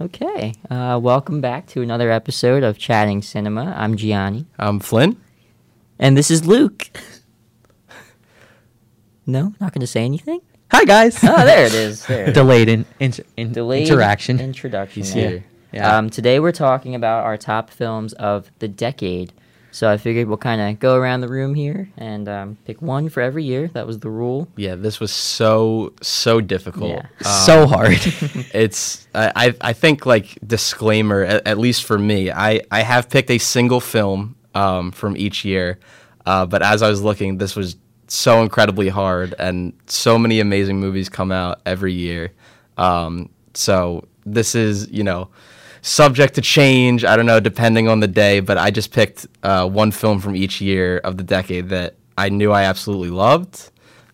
Okay, uh, welcome back to another episode of Chatting Cinema. I'm Gianni, I'm Flynn. and this is Luke. no, not going to say anything. Hi guys. Oh, there it is. There. Delayed in, inter- in- Delayed interaction. Introduction. He's yeah. here. Yeah. Um, today we're talking about our top films of the decade. So I figured we'll kind of go around the room here and um, pick one for every year. That was the rule. Yeah, this was so so difficult. Yeah. Um, so hard. it's I I I think like disclaimer at, at least for me, I I have picked a single film um, from each year, uh, but as I was looking, this was so incredibly hard, and so many amazing movies come out every year. Um, so this is you know subject to change. I don't know depending on the day, but I just picked uh, one film from each year of the decade that I knew I absolutely loved.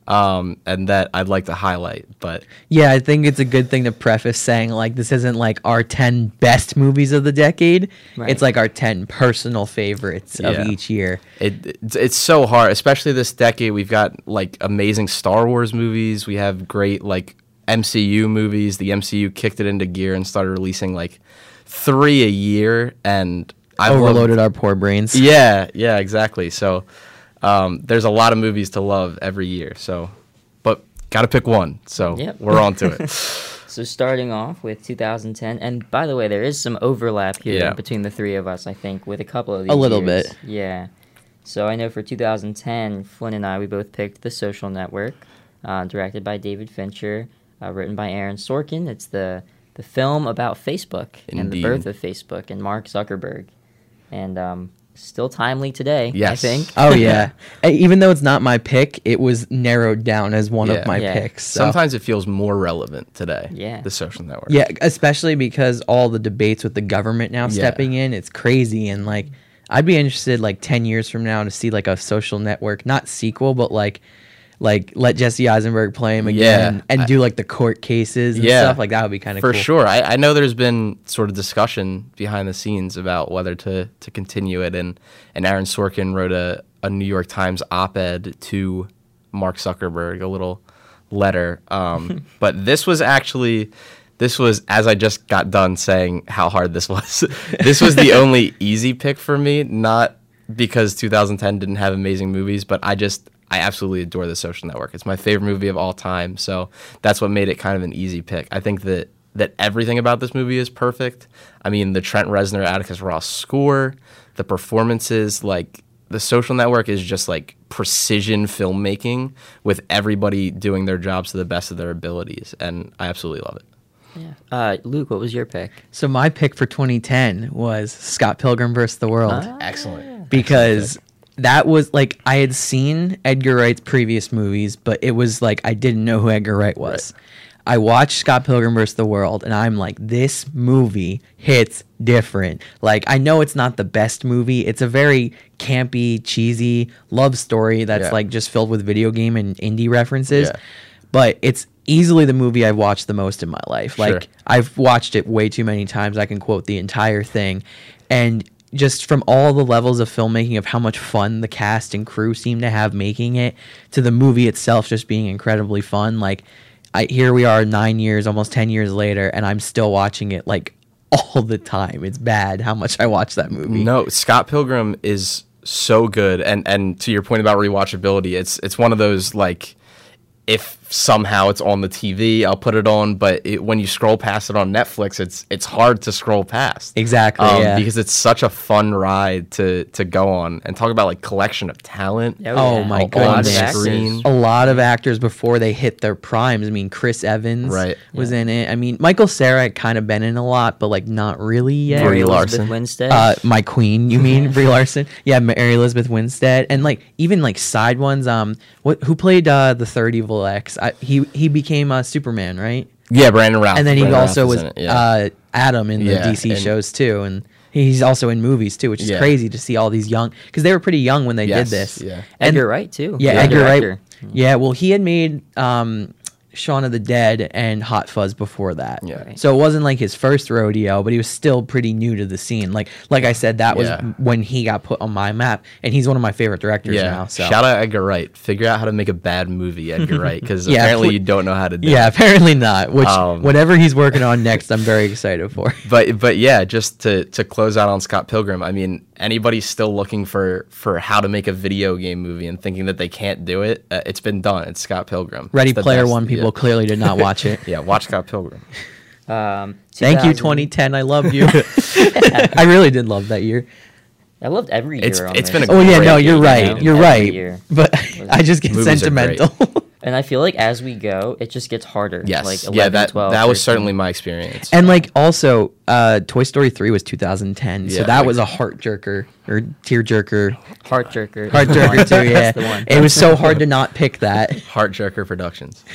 Um, and that I'd like to highlight, but yeah, I think it's a good thing to preface saying like this isn't like our 10 best movies of the decade. Right. It's like our 10 personal favorites Yeah. of each year. It it's, it's so hard, especially this decade. We've got like amazing Star Wars movies. We have great like MCU movies. The MCU kicked it into gear and started releasing like three a year, and I Overloaded our poor brains. Yeah, yeah, exactly. So um, there's a lot of movies to love every year. So, but got to pick one. So Yep. we're on to it. So starting off with 2010, and by the way, there is some overlap here Yeah. between the three of us. I think with a couple of these. A little years. bit. Yeah. So I know for 2010, Flynn and I we both picked The Social Network, uh, directed by David Fincher, uh, written by Aaron Sorkin. It's the the film about Facebook and the birth of Facebook and Mark Zuckerberg, and um, still timely today. I think. Oh yeah. Even though it's not my pick, it was narrowed down as one Yeah. of my Yeah. picks. so- Sometimes it feels more relevant today. Yeah. The social network. Yeah, especially because all the debates with the government now Yeah. stepping in, it's crazy. And like, I'd be interested like ten years from now to see like a social network, not sequel, but like, like let Jesse Eisenberg play him again Yeah, and I- do like the court cases and Yeah. stuff. Like that would be kind of For cool. sure. I, I know there's been sort of discussion behind the scenes about whether to, to continue it. And, and Aaron Sorkin wrote a, a New York Times op ed to Mark Zuckerberg, a little letter. Um, but this was actually, this was, as I just got done saying how hard this was, this was the only easy pick for me, not because 2010 didn't have amazing movies, but I just, I absolutely adore The Social Network. It's my favorite movie of all time, so that's what made it kind of an easy pick. I think that that everything about this movie is perfect. I mean, the Trent Reznor, Atticus Ross score, the performances, like The Social Network is just like precision filmmaking with everybody doing their jobs to the best of their abilities, and I absolutely love it. Yeah. Uh, Luke, what was your pick? So my pick for 2010 was Scott Pilgrim vs. the World. Ah. Excellent. because that was like I had seen Edgar Wright's previous movies, but it was like I didn't know who Edgar Wright was. I watched Scott Pilgrim vs. the World, and I'm like, this movie hits different. Like I know it's not the best movie. It's a very campy, cheesy love story that's Yeah. like just filled with video game and indie references. Yeah. But it's easily the movie I've watched the most in my life. Sure. Like I've watched it way too many times. I can quote the entire thing. And just from all the levels of filmmaking of how much fun the cast and crew seem to have making it to the movie itself just being incredibly fun. Like I here we are 9 years, almost 10 years later and I'm still watching it like all the time. It's bad how much I watch that movie. No, Scott Pilgrim is so good, and and to your point about rewatchability, it's it's one of those like if somehow it's on the TV, I'll put it on, but it, when you scroll past it on Netflix, it's it's hard to scroll past. Exactly, Um, yeah. because it's such a fun ride to to go on and talk about like collection of talent. Oh yeah. my A lot of goodness. actors. Screen. a lot of actors before they hit their primes. I mean, Chris Evans Right. was in it. I mean, Michael Cera had kind of been in a lot, but like not really yet. Brie Mary Larson. Elizabeth Winstead. Uh, my queen, you mean Brie Larson? Yeah, Mary Elizabeth Winstead, and like even like side ones. Um, what who played uh the third evil X? I, he he became uh, Superman, right? Yeah, Brandon Routh. And then he Brandon Routh also is was in it, yeah. uh Adam in the Yeah, DC and- shows too, and he's also in movies too, which is Yeah. crazy to see all these young because they were pretty young when they Yes, did this. yeah. And- Edgar Wright too. Yeah, the Edgar Wright. Yeah, well, he had made um, Shaun of the Dead and Hot Fuzz before that. Yeah. Right. So it wasn't like his first rodeo, but he was still pretty new to the scene. Like like I said, that was Yeah. when he got put on my map, and he's one of my favorite directors Yeah. now. So Shout out Edgar Wright. Figure out how to make a bad movie, Edgar Wright, because Yeah, apparently you don't know how to do it. yeah, it. apparently not. Which Um, whatever he's working on next, I'm very excited for. But but yeah, just to to close out on Scott Pilgrim, I mean, anybody still looking for for how to make a video game movie and thinking that they can't do it, uh, it's been done. It's Scott Pilgrim. Ready It's Player best- One people Yeah. clearly did not watch it. Yeah, watch Scott Pilgrim. Um, Thank you, 2010. I love you. I really did love that year. I loved every year. It's- on it's this. been a great year. Oh yeah, no, you're right. man. You're Every right. year. But I just get Movies sentimental. And I feel like as we go, it just gets harder. Yes, Like 11, yeah, that 12, that was 13. certainly my experience. and like also, uh, Toy Story 3 was 2010, Yeah, so that like- was a heart jerker or tear jerker. Heart jerker. Heart jerker too. Yeah, That's the one. it was so hard to not pick that. Heart Jerker Productions.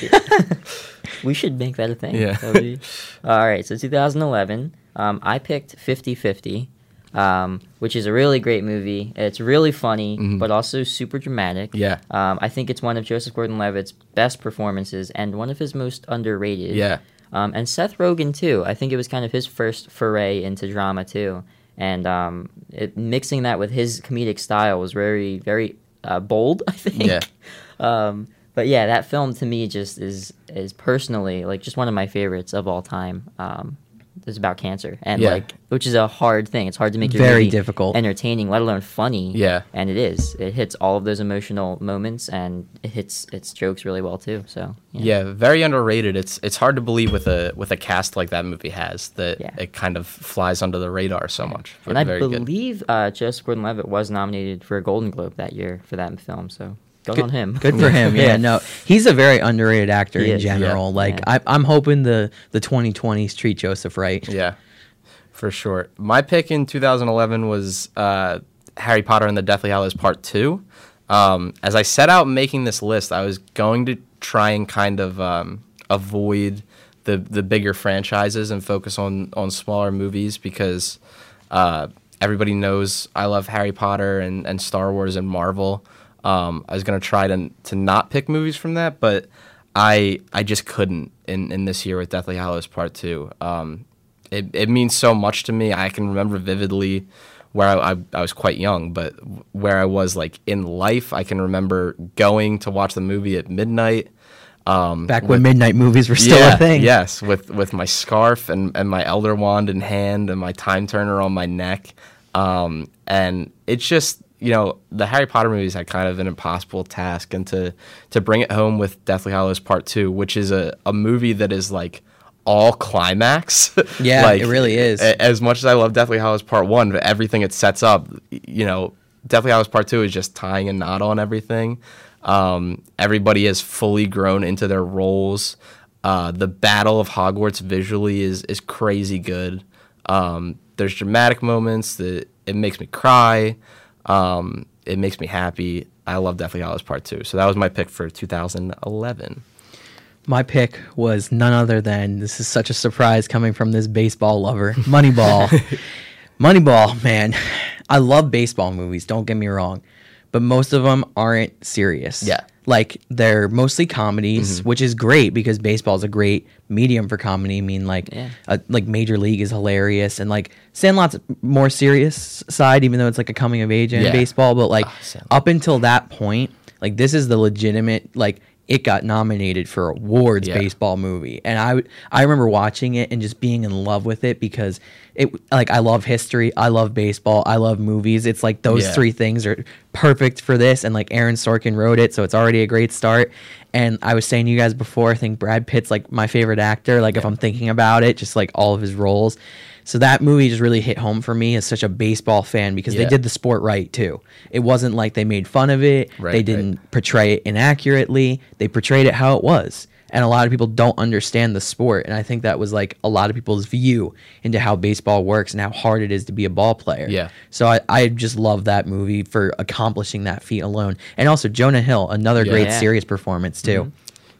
We should make that a thing. Yeah. Be- All right. So 2011, um, I picked 50 50, um, which is a really great movie. It's really funny, but also super dramatic. Mm-hmm. Yeah. Um, I think it's one of Joseph Gordon Levitt's best performances and one of his most underrated. Yeah. Um, and Seth Rogen, too. I think it was kind of his first foray into drama, too. And um, it, mixing that with his comedic style was very, very uh, bold, I think. Yeah. Um, but yeah, that film to me just is is personally like just one of my favorites of all time. It's about cancer and Yeah. like which is a hard thing. It's hard to make your Very movie difficult. entertaining, let alone funny. Yeah. and it is. It hits all of those emotional moments and it hits its jokes really well too. So Yeah, very underrated. It's it's hard to believe with a with a cast like that movie has that Yeah. it kind of flies under the radar so much. And I very good. believe uh, Joseph Gordon-Levitt was nominated for a Golden Globe that year for that film. So good, Good- on him. Good for him. Yeah, no, he's a very underrated actor He in is, yeah. general. Like Yeah. I, I'm hoping the the 2020s treat Joseph right. Yeah, for sure. My pick in 2011 was uh, Harry Potter and the Deathly Hallows Part Two. Um, as I set out making this list, I was going to try and kind of um, avoid the the bigger franchises and focus on on smaller movies because uh, everybody knows I love Harry Potter and, and Star Wars and Marvel. Um, I was gonna try to to not pick movies from that, but I I just couldn't in, in this year with Deathly Hallows Part Two. Um, it it means so much to me. I can remember vividly where I, I, I was quite young, but where I was like in life, I can remember going to watch the movie at midnight. Um, Back with- when midnight movies were still yeah, a thing. Yes, with with my scarf and, and my elder wand in hand and my time turner on my neck. Um, and it's just you know the Harry Potter movies had kind of an impossible task, and to to bring it home with Deathly Hallows Part Two, which is a, a movie that is like all climax. Yeah, like, it really is. a- As much as I love Deathly Hallows Part One, but everything it sets up, you know, Deathly Hallows Part Two is just tying a knot on everything. Um, everybody has fully grown into their roles. Uh, the Battle of Hogwarts visually is is crazy good. Um, there's dramatic moments that it makes me cry. Um, it makes me happy. I love Deathly Hallows Part Two. So that was my pick for 2011. My pick was none other than this is such a surprise coming from this baseball lover, Moneyball. Moneyball, man. I love baseball movies, don't get me wrong, but most of them aren't serious. Yeah. Like they're mostly comedies, which is great because baseball is a great medium for comedy. I mean, like, Yeah. uh, like Major League is hilarious, and like Sandlot's more serious side, even though it's like a coming of age in Yeah. baseball. But like Sandlot. up until that point, like this is the legitimate like it got nominated for awards Yeah. baseball movie and I I remember watching it and just being in love with it because it like I love history, I love baseball, I love movies. It's like those Yeah. three things are perfect for this and like Aaron Sorkin wrote it so it's already a great start. And I was saying to you guys before I think Brad Pitt's like my favorite actor like if I'm thinking about it just like all of his roles. So that movie just really hit home for me as such a baseball fan because they did the sport right too. It wasn't like they made fun of it. Right, they didn't portray it inaccurately. They portrayed it how it was. And a lot of people don't understand the sport. And I think that was like a lot of people's view into how baseball works and how hard it is to be a ball player. Yeah. So I, I just love that movie for accomplishing that feat alone. And also Jonah Hill, another Yeah. great Yeah. serious performance too. Mm-hmm.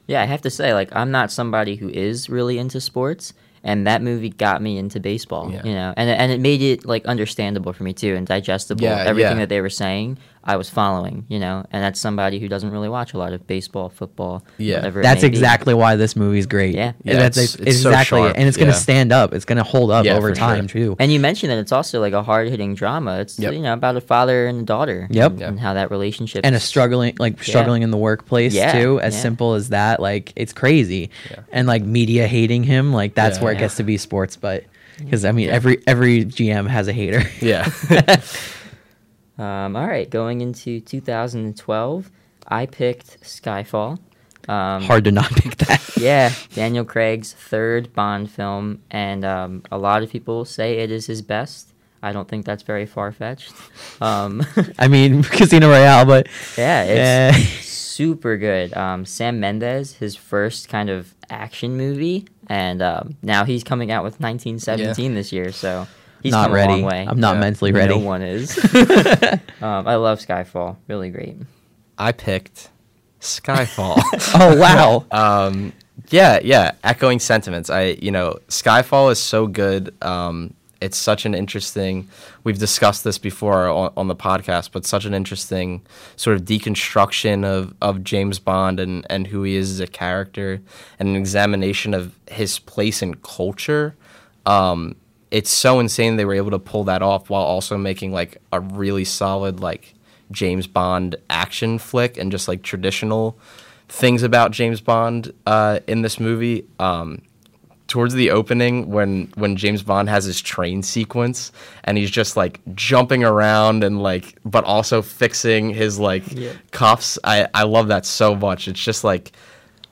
Yeah, I have to say, like, I'm not somebody who is really into sports, and that movie got me into baseball. Yeah. You know, and and it made it like understandable for me too and digestible. Yeah, everything yeah. that they were saying. I was following, you know, and that's somebody who doesn't really watch a lot of baseball, football, Yeah. whatever. it That's may be. exactly why this movie's great. Yeah. Yeah, that's it's- ex- it's so exactly, sharp, it. and it's gonna yeah. stand up. It's gonna hold up Yeah, over for sure. time too. And you mentioned that it's also like a hard hitting drama. It's Yep. you know about a father and a daughter. Yep. And, Yeah. and how that relationship and a struggling like struggling in the workplace Yeah, too as yeah. simple as that like it's crazy Yeah. and like media hating him like that's Yeah. where it Yeah. gets to be sports but because i mean every every gm has a hater Yeah. Um, all right, going into 2012, I picked Skyfall. Um, hard to not pick that Yeah, Daniel Craig's third Bond film, and um, a lot of people say it is his best. I don't think that's very far fetched. Um, i mean casino royale but yeah, it's super good. Um, Sam Mendes, his first kind of action movie, and um, now he's coming out with 1917 this year, so he's not come a ready long way. i'm not Yeah. mentally ready No one is. um, I love Skyfall. Really great. I picked Skyfall. oh wow um, yeah, yeah, echoing sentiments. I, you know, Skyfall is so good. Um, it's such an interesting. We've discussed this before on, on the podcast, but such an interesting sort of deconstruction of, of James Bond and, and who he is as a character, and an examination of his place in culture. Um, it's so insane they were able to pull that off while also making like a really solid like James Bond action flick and just like traditional things about James Bond uh, in this movie. Um, towards the opening, when when James Bond has his train sequence and he's just like jumping around and like, but also fixing his like Yeah. cuffs. I I love that so much. It's just like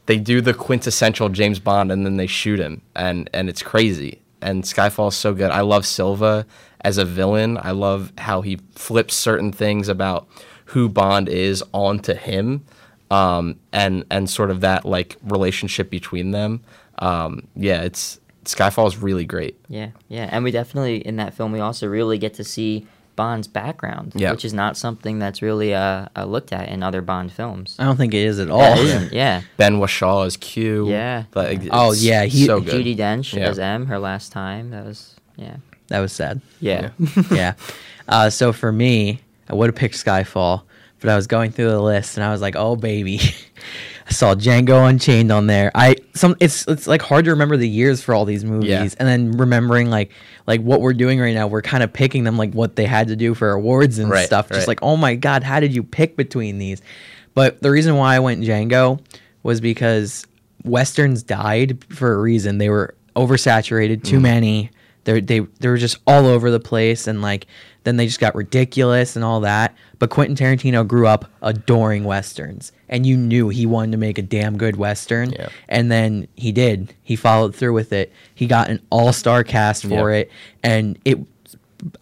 they do the quintessential James Bond and then they shoot him and and it's crazy. And Skyfall is so good. I love Silva as a villain. I love how he flips certain things about who Bond is onto him. Um, and and sort of that like relationship between them. Um, yeah, it's Skyfall is really great. Yeah, yeah, and we definitely in that film we also really get to see Bond's background, Yeah. which is not something that's really uh, uh, looked at in other Bond films. i don't think it is at Yeah, all it isn't, yeah. Ben Whishaw as Q. Yeah. Like, Oh, yeah, he- so good. Judi Dench Yeah. as M, her last time. That was yeah, that was sad yeah, yeah. Uh, so for me, I would have picked Skyfall, but I was going through the list and I was like, oh baby. I saw Django Unchained on there. I some it's it's like hard to remember the years for all these movies, Yeah. and then remembering like like what we're doing right now. We're kind of picking them like what they had to do for awards and Right, stuff. Just right. like oh my god, how did you pick between these? But the reason why I went Django was because westerns died for a reason. They were oversaturated, too mm. many. They they they were just all over the place, and like then they just got ridiculous and all that. But Quentin Tarantino grew up adoring westerns, and you knew he wanted to make a damn good western. Yeah. And then he did. He followed through with it. He got an all star cast for Yeah. it, and it.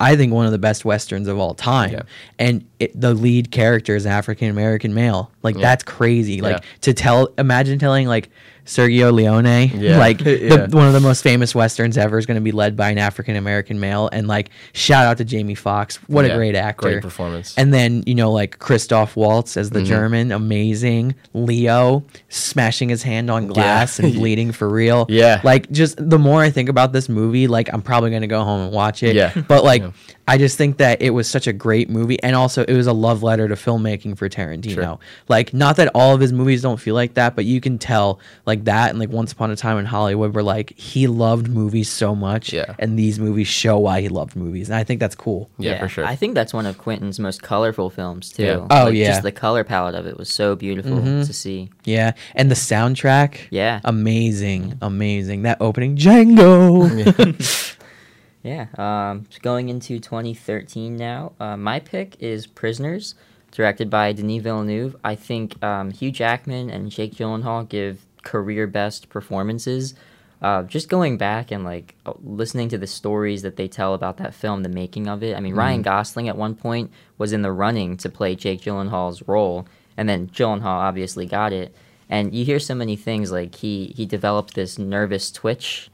I think one of the best westerns of all time, Yeah. and it, the lead character is African American male. Like Yeah. that's crazy. Like Yeah. to tell, imagine telling like Sergio Leone, Yeah. like Yeah. the, one of the most famous westerns ever is going to be led by an African American male, and like shout out to Jamie Foxx, what a great actor, great performance. And then you know like Christoph Waltz as the mm-hmm. German, amazing. Leo smashing his hand on glass and bleeding for real. Yeah. like just the more I think about this movie, like I'm probably going to go home and watch it. Yeah. but like. Yeah. I just think that it was such a great movie, and also it was a love letter to filmmaking for Tarantino. Sure. Like, not that all of his movies don't feel like that, but you can tell, like that, and like Once Upon a Time in Hollywood, where like he loved movies so much, Yeah. and these movies show why he loved movies, and I think that's cool. Yeah, for sure. I think that's one of Quentin's most colorful films too. Yeah. Oh, Like, yeah. just the color palette of it was so beautiful mm-hmm. to see. Yeah, and the soundtrack, Yeah. amazing, amazing. That opening, Django. Yeah. Um, going into 2013 now, uh, my pick is Prisoners, directed by Denis Villeneuve. I think um, Hugh Jackman and Jake Gyllenhaal give career best performances. Uh, just going back and like uh, listening to the stories that they tell about that film, the making of it. I mean, Ryan Gosling at one point was in the running to play Jake Gyllenhaal's role, and then Gyllenhaal obviously got it. And you hear so many things like he he developed this nervous twitch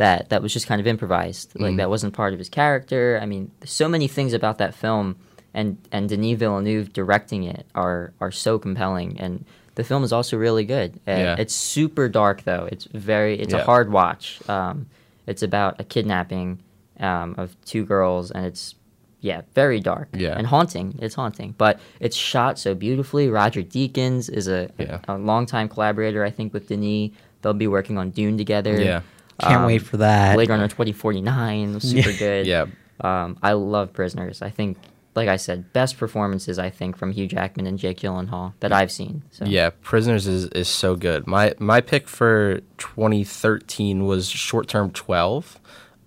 that that was just kind of improvised. Like that wasn't part of his character. I mean, so many things about that film and and Denis Villeneuve directing it are are so compelling and the film is also really good. Uh, Yeah. It's super dark though. It's very it's a hard watch. Um, it's about a kidnapping um, of two girls and it's yeah, very dark Yeah. and haunting. It's haunting, but it's shot so beautifully. Roger Deakins is a, Yeah. a, longtime collaborator, I think, with Denis. They'll be working on Dune together. Yeah. Can't wait for that. Blade Runner 2049 was super good. Yeah. Um, I love Prisoners. I think, like I said, best performances, I think, from Hugh Jackman and Jake Gyllenhaal that I've seen. So. Yeah, Prisoners is, is so good. My my pick for 2013 was Short Term 12.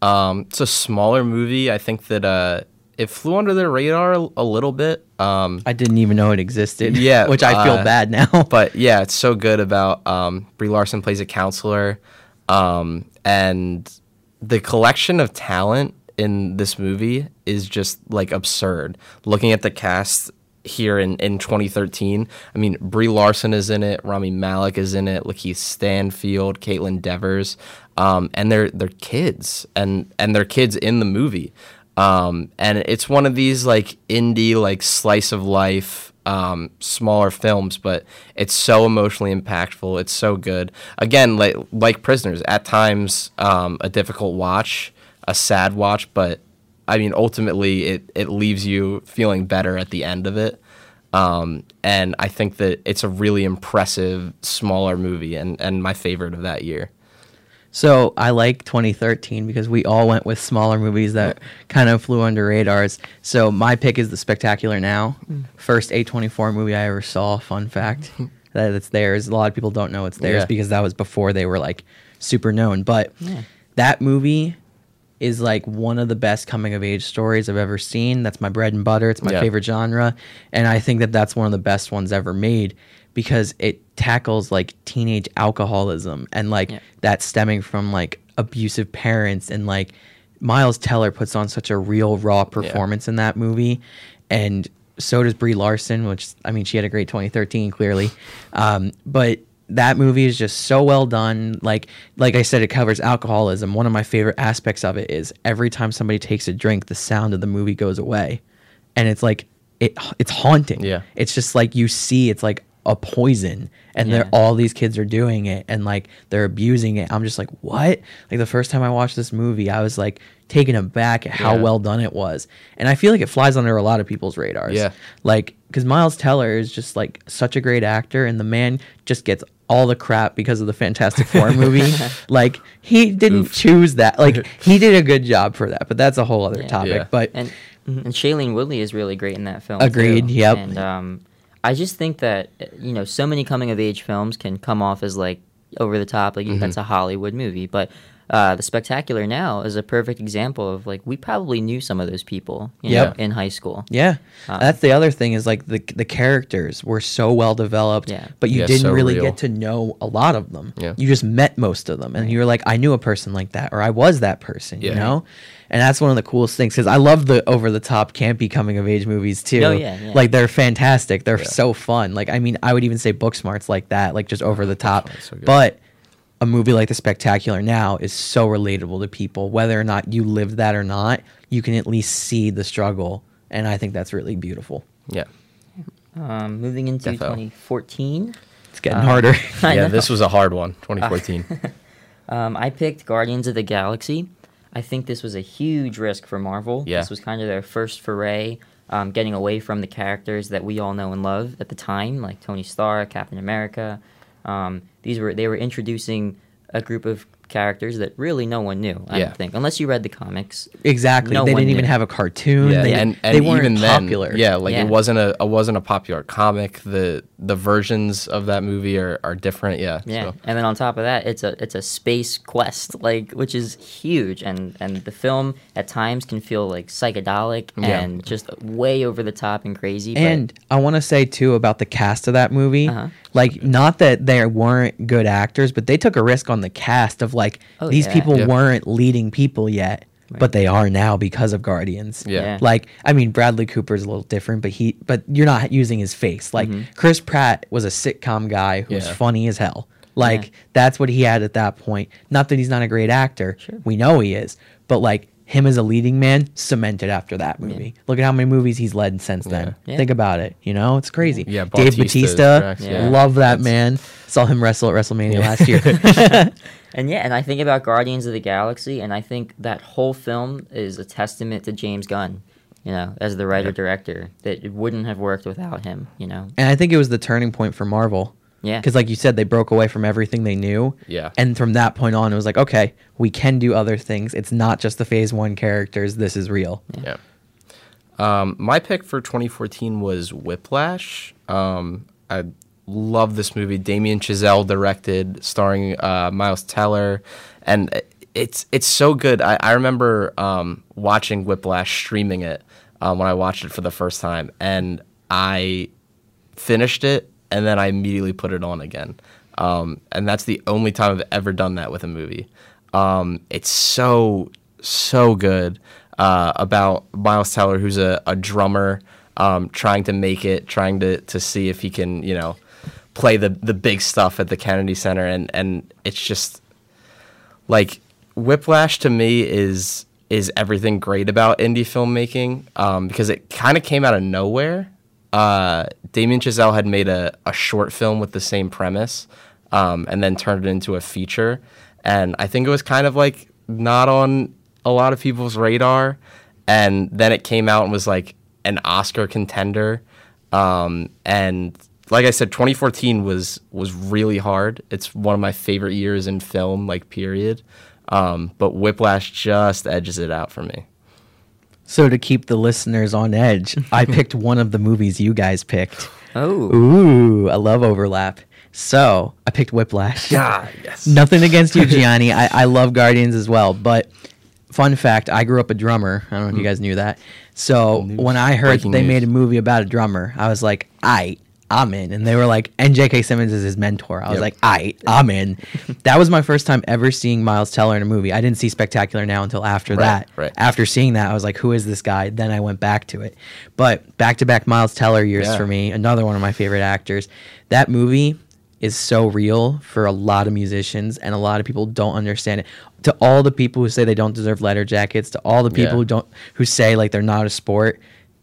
Um, it's a smaller movie. I think that uh, it flew under the radar a, a little bit. Um, I didn't even know it existed. Yeah, which I feel uh, bad now. but yeah, it's so good about um, Brie Larson plays a counselor, um, and the collection of talent in this movie is just like absurd. Looking at the cast here in, in 2013, I mean, Brie Larson is in it, Rami Malek is in it, Lakeith Stanfield, Kaitlyn Devers, um, and they're they're kids, and and they're kids in the movie. Um, and it's one of these like indie like slice of life um, smaller films, but it's so emotionally impactful. It's so good. Again, like like Prisoners, at times um, a difficult watch, a sad watch, but I mean ultimately it it leaves you feeling better at the end of it. Um, and I think that it's a really impressive smaller movie and and my favorite of that year. So I like 2013 because we all went with smaller movies that kind of flew under radars. So my pick is The Spectacular Now, mm. first A24 movie I ever saw. Fun fact that it's theirs. A lot of people don't know it's theirs Yeah. because that was before they were like super known. But that movie is like one of the best coming of age stories I've ever seen. That's my bread and butter. It's my Yeah. favorite genre, and I think that that's one of the best ones ever made because it tackles like teenage alcoholism and like Yeah. that stemming from like abusive parents and like Miles Teller puts on such a real raw performance in that movie and so does Brie Larson which I mean she had a great 2013 clearly. Um, but that movie is just so well done. Like like I said it covers alcoholism. One of my favorite aspects of it is every time somebody takes a drink the sound of the movie goes away. And it's like it it's haunting. Yeah. it's just like you see it's like a poison and Yeah. they're all these kids are doing it and like they're abusing it i'm just like what like the first time i watched this movie i was like taken aback at how Yeah. well done it was and i feel like it flies under a lot of people's radars Yeah. like because miles teller is just like such a great actor and the man just gets all the crap because of the fantastic four movie like he didn't choose that like he did a good job for that but that's a whole other Yeah. topic Yeah. but and and Shailene Woodley is really great in that film. Agreed, too. yep. And um, I just think that you know so many coming of age films can come off as like over the top, like that's mm-hmm. a Hollywood movie, but. Uh, the spectacular now is a perfect example of like we probably knew some of those people you Yep. know, in high school. Yeah, Uh, that's the other thing is like the the characters were so well developed, Yeah. but you Yeah, didn't so really real. get to know a lot of them. Yeah. You just met most of them, and you were like, I knew a person like that, or I was that person. yeah. You know, and that's one of the coolest things because I love the over the top campy coming of age movies too. Oh, yeah, yeah. like they're fantastic. They're so fun. Like I mean, I would even say Booksmart's like that, like just over the top. Booksmart's so but a movie like The Spectacular Now is so relatable to people, whether or not you lived that or not. You can at least see the struggle, and I think that's really beautiful. Yeah. Um, moving into Defo. 2014, It's getting Uh, harder. Yeah, this was a hard one, 2014. Um, I picked Guardians of the Galaxy. I think this was a huge risk for Marvel. Yeah. This was kind of their first foray, um, getting away from the characters that we all know and love at the time, like Tony Stark, Captain America. Um, these were they were introducing a group of characters that really no one knew. I Yeah. don't think, unless you read the comics. exactly. No they one didn't even have a cartoon. yeah, they, and, and they weren't even then, popular. yeah, like Yeah. it wasn't a it wasn't a popular comic. The the versions of that movie are, are different. Yeah, Yeah, so- and then on top of that, it's a it's a space quest, like which is huge, and and the film at times can feel like psychedelic Yeah. and just way over the top and crazy. but- And I want to say too about the cast of that movie. Uh-huh. Like, not that they weren't good actors, but they took a risk on the cast of like Oh, these yeah. people Yeah. weren't leading people yet, but they are now because of Guardians. Yeah. Yeah. Like, I mean, Bradley Cooper's a little different, but he, but you're not using his face. Like, Mm-hmm. Chris Pratt was a sitcom guy who was funny as hell. Like, Yeah. that's what he had at that point. Not that he's not a great actor. Sure. We know he is, but like. Him as a leading man cemented after that movie. Look at how many movies he's led since then. Yeah. Think about it. You know, it's crazy. Yeah, Dave Bautista's Batista, Drax, yeah. love that That's- man. Saw him wrestle at WrestleMania last year. And yeah, and I think about Guardians of the Galaxy, and I think that whole film is a testament to James Gunn. you know, as the writer director. That it wouldn't have worked without him. You know. And I think it was the turning point for Marvel. Yeah. Because, like you said, they broke away from everything they knew. Yeah. And from that point on, it was like, okay, we can do other things. It's not just the Phase One characters. This is real. Yeah. Um, my pick for 2014 was Whiplash. Um, I love this movie. Damien Chazelle directed, starring uh, Miles Teller, and it's it's so good. I, I remember um, watching Whiplash, streaming it um, when I watched it for the first time, and I finished it, and then I immediately put it on again. Um, and that's the only time I've ever done that with a movie. Um, it's so so good uh, about Miles Teller, who's a, a drummer, um, trying to make it, trying to, to see if he can, you know, play the, the big stuff at the Kennedy Center, and, and it's just like Whiplash to me is is everything great about indie filmmaking um, because it kind of came out of nowhere. Uh, Damien Chazelle had made a, a short film with the same premise um, and then turned it into a feature. And I think it was kind of like not on a lot of people's radar. And then it came out and was like an Oscar contender. Um, and like I said, 2014 was was really hard. It's one of my favorite years in film, like period. Um, but Whiplash just edges it out for me. So to keep the listeners on edge, I picked one of the movies you guys picked. Oh. Ooh, I love overlap. So I picked Whiplash. Yeah, yes. Nothing against you, Gianni. I, I love Guardians as well. But fun fact, I grew up a drummer. I don't know if you guys knew that. So when I heard Breaking they news. made a movie about a drummer, I was like, I I'm in. And they were like, and J.K. Simmons is his mentor. I was Yep. like, I I'm in. that was my first time ever seeing Miles Teller in a movie. I didn't see Spectacular Now until after Right, that. right. After seeing that, I was like, who is this guy? Then I went back to it. But back to back Miles Teller years Yeah. for me, another one of my favorite actors. That movie is so real for a lot of musicians and a lot of people don't understand it. To all the people who say they don't deserve letter jackets, to all the people Yeah. who don't who say like they're not a sport,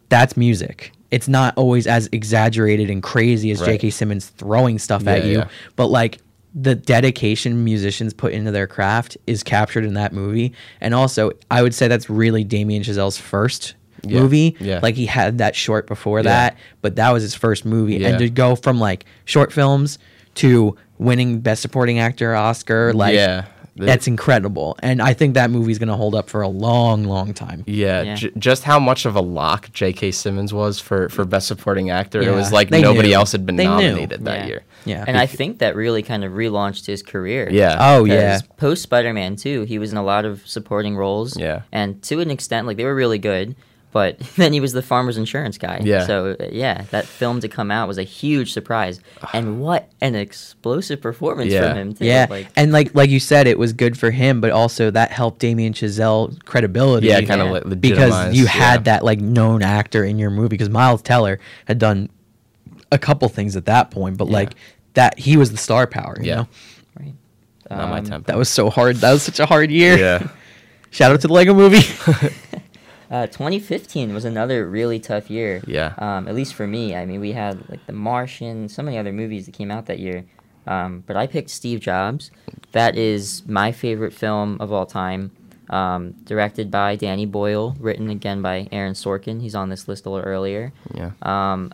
that's music. It's not always as exaggerated and crazy as Right. J.K. Simmons throwing stuff at you, yeah. but like the dedication musicians put into their craft is captured in that movie. And also, I would say that's really Damien Chazelle's first Yeah, movie. yeah. Like he had that short before Yeah. that, but that was his first movie. Yeah. And to go from like short films to winning Best Supporting Actor Oscar, like Yeah. That's incredible. And I think that movie's gonna hold up for a long, long time. Yeah, Yeah. J- just how much of a lock J.K. Simmons was for, for Best Supporting Actor. It was like they nobody knew. else had been They knew. nominated that Yeah. year. Yeah. And I think that really kind of relaunched his career. Yeah. oh yeah. Post Spider Man 2, he was in a lot of supporting roles. Yeah. And to an extent, like, they were really good. But then he was the farmer's insurance guy. Yeah. So, uh, yeah, that film to come out was a huge surprise. And what an explosive performance Yeah. from him, too. Yeah, Like, and like like you said, it was good for him, but also that helped Damien Chazelle credibility. Yeah, kind Yeah. of because you had yeah. that like known actor in your movie. Because Miles Teller had done a couple things at that point, but Yeah. like that he was the star power. You Yeah. know, right. Not my Um, tempo. that was so hard. That was such a hard year. Yeah. Shout out to the Lego Movie. Uh, 2015 was another really tough year. Yeah. Um, at least for me. I mean, we had like The Martian, so many other movies that came out that year. Um, but I picked Steve Jobs. That is my favorite film of all time. Um, directed by Danny Boyle, written again by Aaron Sorkin. He's on this list a little earlier. Yeah. Um,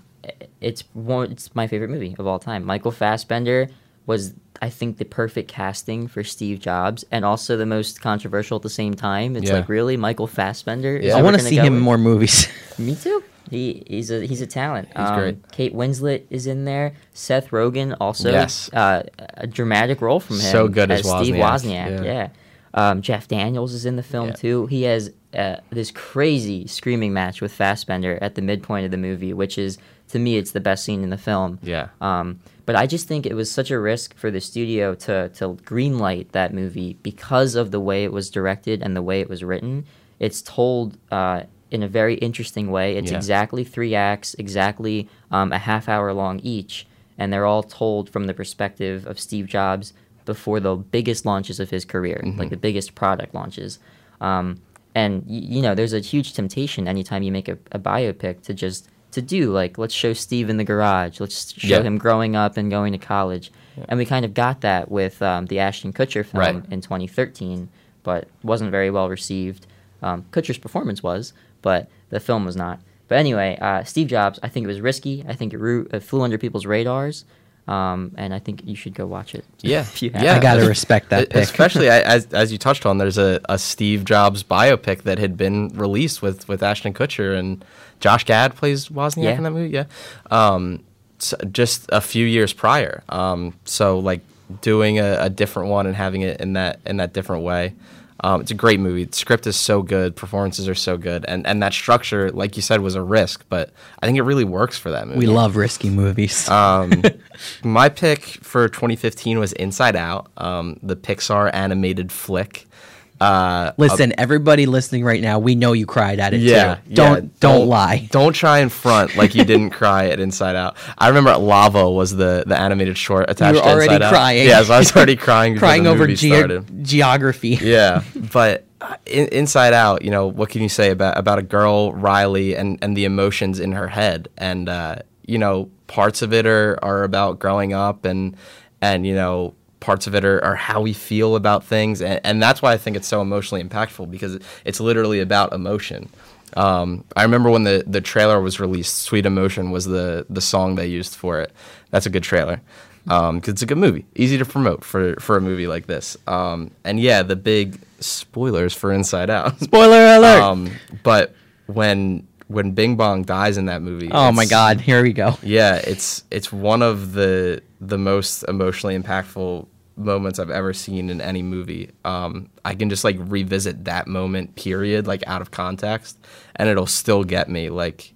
it's one. It's my favorite movie of all time. Michael Fassbender was, I think, the perfect casting for Steve Jobs, and also the most controversial at the same time. It's Yeah. like really Michael Fassbender. Yeah. I want to see him in more movies. Me too. He he's a he's a talent. He's um, great. Kate Winslet is in there. Seth Rogen also. Yes. Uh, a dramatic role from him. So good as Steve Wozniak, Wozniak. yeah. Yeah. Um, Jeff Daniels is in the film too. He has uh, this crazy screaming match with Fassbender at the midpoint of the movie, which is to me it's the best scene in the film. Yeah. Um, but I just think it was such a risk for the studio to to greenlight that movie because of the way it was directed and the way it was written. It's told uh, in a very interesting way. It's Yeah. exactly three acts, exactly um, a half hour long each, and they're all told from the perspective of Steve Jobs before the biggest launches of his career, like the biggest product launches. Um, and y- you know, there's a huge temptation anytime you make a, a biopic to just to do like let's show Steve in the garage, let's show Yeah. him growing up and going to college, and we kind of got that with um, the Ashton Kutcher film Right. in 2013, but wasn't very well received. Um, Kutcher's performance was, but the film was not. But anyway, uh, Steve Jobs, I think it was risky. I think it, ru- it flew under people's radars. Um, and I think you should go watch it. Yeah, yeah. I gotta respect that pick. Especially as as you touched on, there's a, a Steve Jobs biopic that had been released with with Ashton Kutcher and Josh Gad plays Wozniak Yeah. in that movie. Yeah, um, s just a few years prior. Um, so like doing a, a different one and having it in that in that different way. Um, it's a great movie. The script is so good, performances are so good, and and that structure, like you said, was a risk, but I think it really works for that movie. We love risky movies. Um, my pick for 2015 was Inside Out, um, the Pixar animated flick. Uh, Listen, everybody listening right now, we know you cried at it yeah, too. yeah, Don't, don't lie. Don't try and front like you didn't cry at Inside Out. I remember Lava was the the animated short attached You were to already Inside Out. crying. Yeah, so I was already crying. Crying over ge- geography. yeah, but uh, in, Inside Out, you know, what can you say about about a girl Riley and and the emotions in her head, and uh, you know, parts of it are are about growing up, and and you know. Parts of it are, are how we feel about things, and, and that's why I think it's so emotionally impactful because it's literally about emotion. Um, I remember when the, the trailer was released, "Sweet Emotion" was the the song they used for it. That's a good trailer because it's a good movie, easy to promote for for a movie like this. Um, and yeah, the big spoilers for Inside Out. Spoiler alert. um, but when when Bing Bong dies in that movie, oh my God, here we go. yeah, it's it's one of the the most emotionally impactful moments I've ever seen in any movie. Um, I can just like revisit that moment, period, like out of context, and it'll still get me. Like,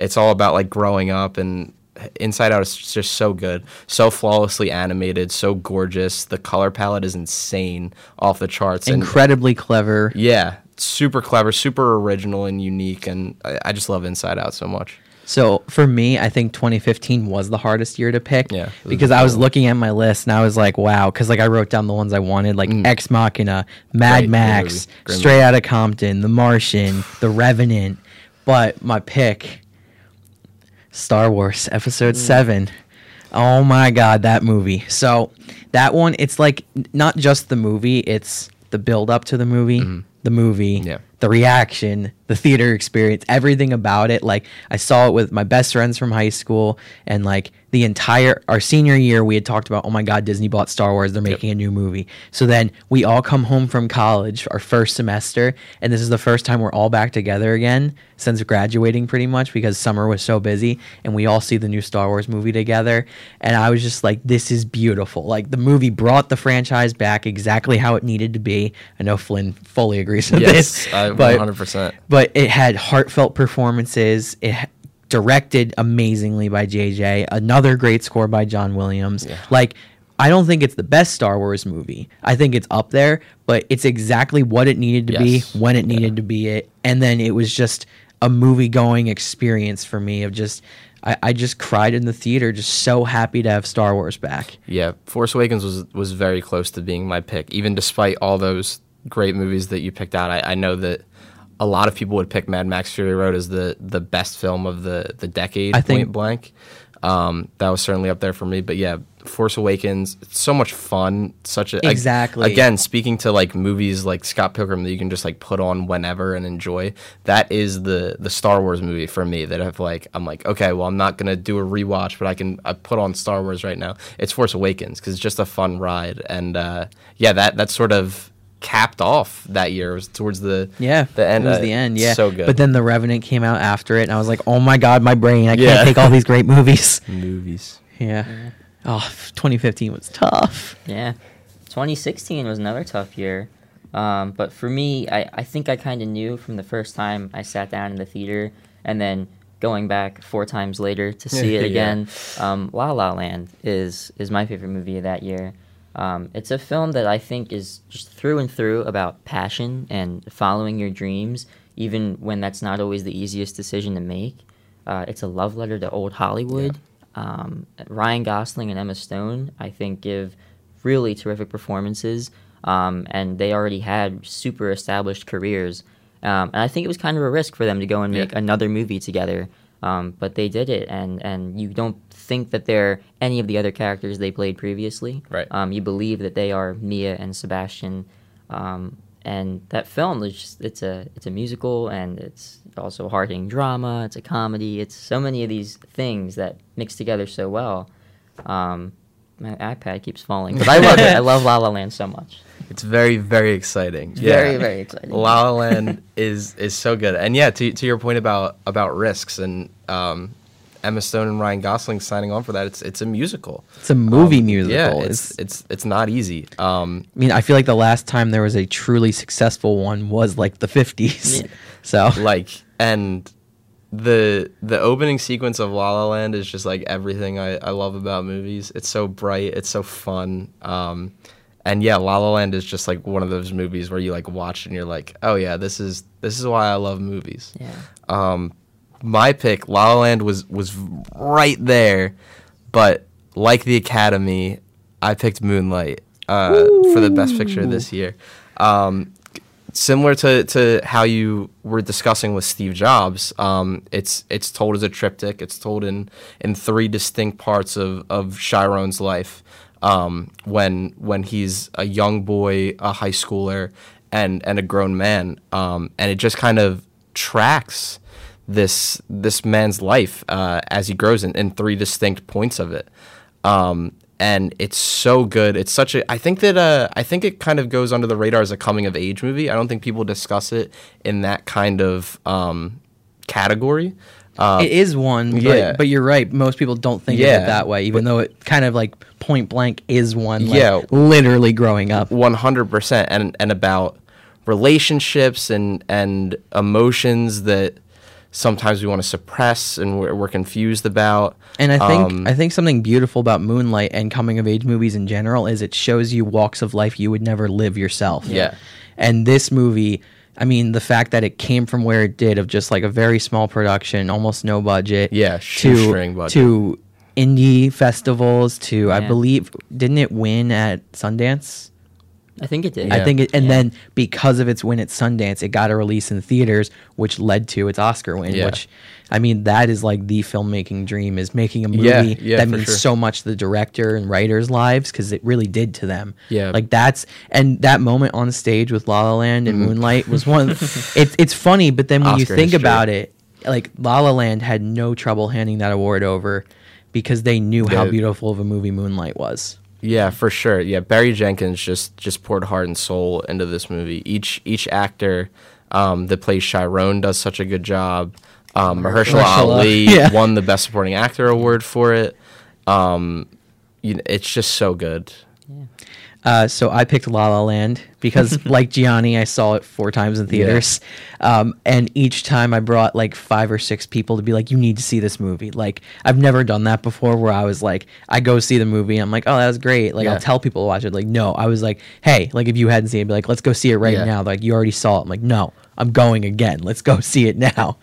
it's all about like growing up and. Inside Out is just so good, so flawlessly animated, so gorgeous. The color palette is insane, off the charts. and- Incredibly clever. yeah, super clever, super original and unique, and I, I just love Inside Out so much. So for me, I think 2015 was the hardest year to pick. Yeah, because I was cool. looking at my list and I was like, wow, because like I wrote down the ones I wanted, like mm. Ex Machina, Mad Great, Max, Straight movie. Outta Compton, The Martian, The Revenant. But my pick, Star Wars Episode mm. Seven. Oh my god, that movie. So that one, it's like not just the movie; it's the build up to the movie, mm-hmm. The movie, Yeah. the reaction, the theater experience, everything about it. Like I saw it with my best friends from high school, and like the entire our senior year, we had talked about, oh my god, Disney bought Star Wars, they're making a new movie. So then we all come home from college, our first semester, and this is the first time we're all back together again since graduating, pretty much because summer was so busy, and we all see the new Star Wars movie together. And I was just like, this is beautiful. Like the movie brought the franchise back exactly how it needed to be. I know Flynn fully agrees with Yes, this, but 100%. but it had heartfelt performances. It directed amazingly by JJ. Another great score by John Williams. Like I don't think it's the best Star Wars movie. I think it's up there, but it's exactly what it needed to Yes. be when it needed to be it. And then it was just a movie going experience for me of just I, I just cried in the theater, just so happy to have Star Wars back. Yeah, Force Awakens was was very close to being my pick, even despite all those great movies that you picked out. I, I know that a lot of people would pick Mad Max Fury Road as the the best film of the the decade. I think- point blank. Um, that was certainly up there for me. But yeah, Force Awakens, it's so much fun. Such a ag- Exactly. again, speaking to like movies like Scott Pilgrim that you can just like put on whenever and enjoy. That is the the Star Wars movie for me. That I've like I'm like okay, well I'm not gonna do a rewatch, but I can I put on Star Wars right now. It's Force Awakens because it's just a fun ride. And uh, yeah, that that sort of capped off that year. It was towards the Yeah, the end. It was uh, the end. Yeah, so good. But then the Revenant came out after it, and I was like, "Oh my god, my brain! I Yeah. can't take all these great movies." movies. Yeah. Oh, 2015 was tough. Yeah. 2016 was another tough year. Um, but for me, I, I think I kind of knew from the first time I sat down in the theater and then going back four times later to see it Yeah. again. Um, La La Land is, is my favorite movie of that year. Um, it's a film that I think is just through and through about passion and following your dreams, even when that's not always the easiest decision to make. Uh, it's a love letter to old Hollywood. Um, Ryan Gosling and Emma Stone, I think, give really terrific performances, um, and they already had super established careers. Um, and I think it was kind of a risk for them to go and make Yeah. another movie together, um, but they did it, and and you don't think that they're any of the other characters they played previously. Right. Um, you believe that they are Mia and Sebastian. Um, and that film is just it's a it's a musical and it's also a hard drama. It's a comedy. It's so many of these things that mix together so well. Um, my iPad keeps falling, but I love it. I love La La Land so much. It's very very exciting. It's very very exciting. La La Land is is so good, and yeah, to to your point about about risks and um, Emma Stone and Ryan Gosling signing on for that. It's it's a musical. It's a movie Um, musical. Yeah, it's it's it's not easy. Um, I mean, I feel like the last time there was a truly successful one was like the 50s. Yeah. So, like and the the opening sequence of La La Land is just like everything I, I love about movies. It's so bright, it's so fun. Um, and yeah, La La Land is just like one of those movies where you like watch and you're like, oh yeah, this is this is why I love movies. yeah. Um, my pick, La La Land was was right there, but like the Academy, I picked Moonlight uh, for the best picture this year. Um, similar to, to how you were discussing with Steve Jobs, um, it's it's told as a triptych. It's told in in three distinct parts of of Chiron's life. Um, when when he's a young boy, a high schooler, and and a grown man, um, and it just kind of tracks this this man's life uh, as he grows in, in three distinct points of it. Um, and it's so good. It's such a. I think that uh, I think it kind of goes under the radar as a coming of age movie. I don't think people discuss it in that kind of um, category. Uh, it is one, but, yeah. but you're right. Most people don't think of it that way, even though it kind of like point blank is one. Like, Yeah. literally growing up. one hundred percent, and and about relationships and and emotions that sometimes we want to suppress and we're, we're confused about. And I think Um, I think something beautiful about Moonlight and coming of age movies in general is it shows you walks of life you would never live yourself. Yeah. And this movie, I mean, the fact that it came from where it did of just like a very small production, almost no budget. Yeah, to shoestring budget. to indie festivals to I believe didn't it win at Sundance? I think it did. Yeah. I think it, and Yeah. then because of its win at Sundance, it got a release in theaters, which led to its Oscar win. Yeah. Which, I mean, that is like the filmmaking dream: is making a movie Yeah, yeah, that means sure. so much to the director and writers' lives because it really did to them. Yeah. like that's and that moment on stage with La La Land and Moonlight was one. it's it's funny, but then when you think history. about it, like La La Land had no trouble handing that award over because they knew how beautiful of a movie Moonlight was. Yeah, for sure. Yeah, Barry Jenkins just just poured heart and soul into this movie. Each each actor um, that plays Chiron does such a good job. Um, Mahershala Mahershala, Ali yeah. won the Best Supporting Actor award for it. Um, you know, it's just so good. Uh, so I picked La La Land because, like Gianni, I saw it four times in theaters, um, and each time I brought like five or six people to be like, "You need to see this movie." Like I've never done that before, where I was like, I go see the movie, I'm like, "Oh, that was great." Like Yeah. I'll tell people to watch it. Like no, I was like, "Hey, like if you hadn't seen it, be like, let's go see it right Yeah. now." Like you already saw it. I'm like, "No, I'm going again. Let's go see it now,"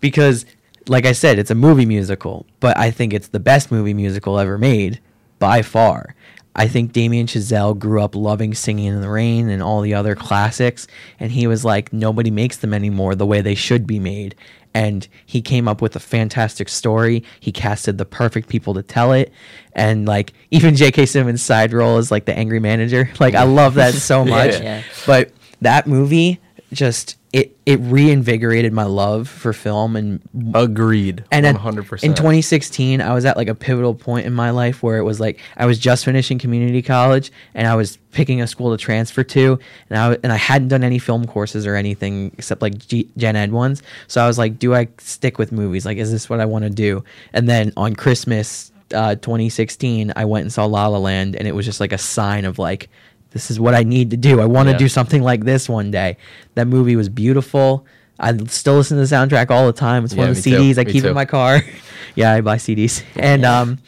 because, like I said, it's a movie musical, but I think it's the best movie musical ever made by far. I think Damien Chazelle grew up loving Singing in the Rain and all the other classics, and he was like, nobody makes them anymore the way they should be made. And he came up with a fantastic story. He casted the perfect people to tell it, and like even J.K. Simmons' side role is like the angry manager. Like I love that so much. Yeah. But that movie just it it reinvigorated my love for film and Agreed. and one hundred percent. in 2016, I was at like a pivotal point in my life where it was like I was just finishing community college and I was picking a school to transfer to, and I and I hadn't done any film courses or anything except like G- gen ed ones. So I was like, do I stick with movies? Like, is this what I want to do? And then on Christmas uh, 2016, I went and saw La La Land, and it was just like a sign of like. This is what I need to do. I want to Yeah. do something like this one day. That movie was beautiful. I still listen to the soundtrack all the time. It's one of the me too. CDs I Me keep too. in my car. yeah, I buy CDs. And Yeah. um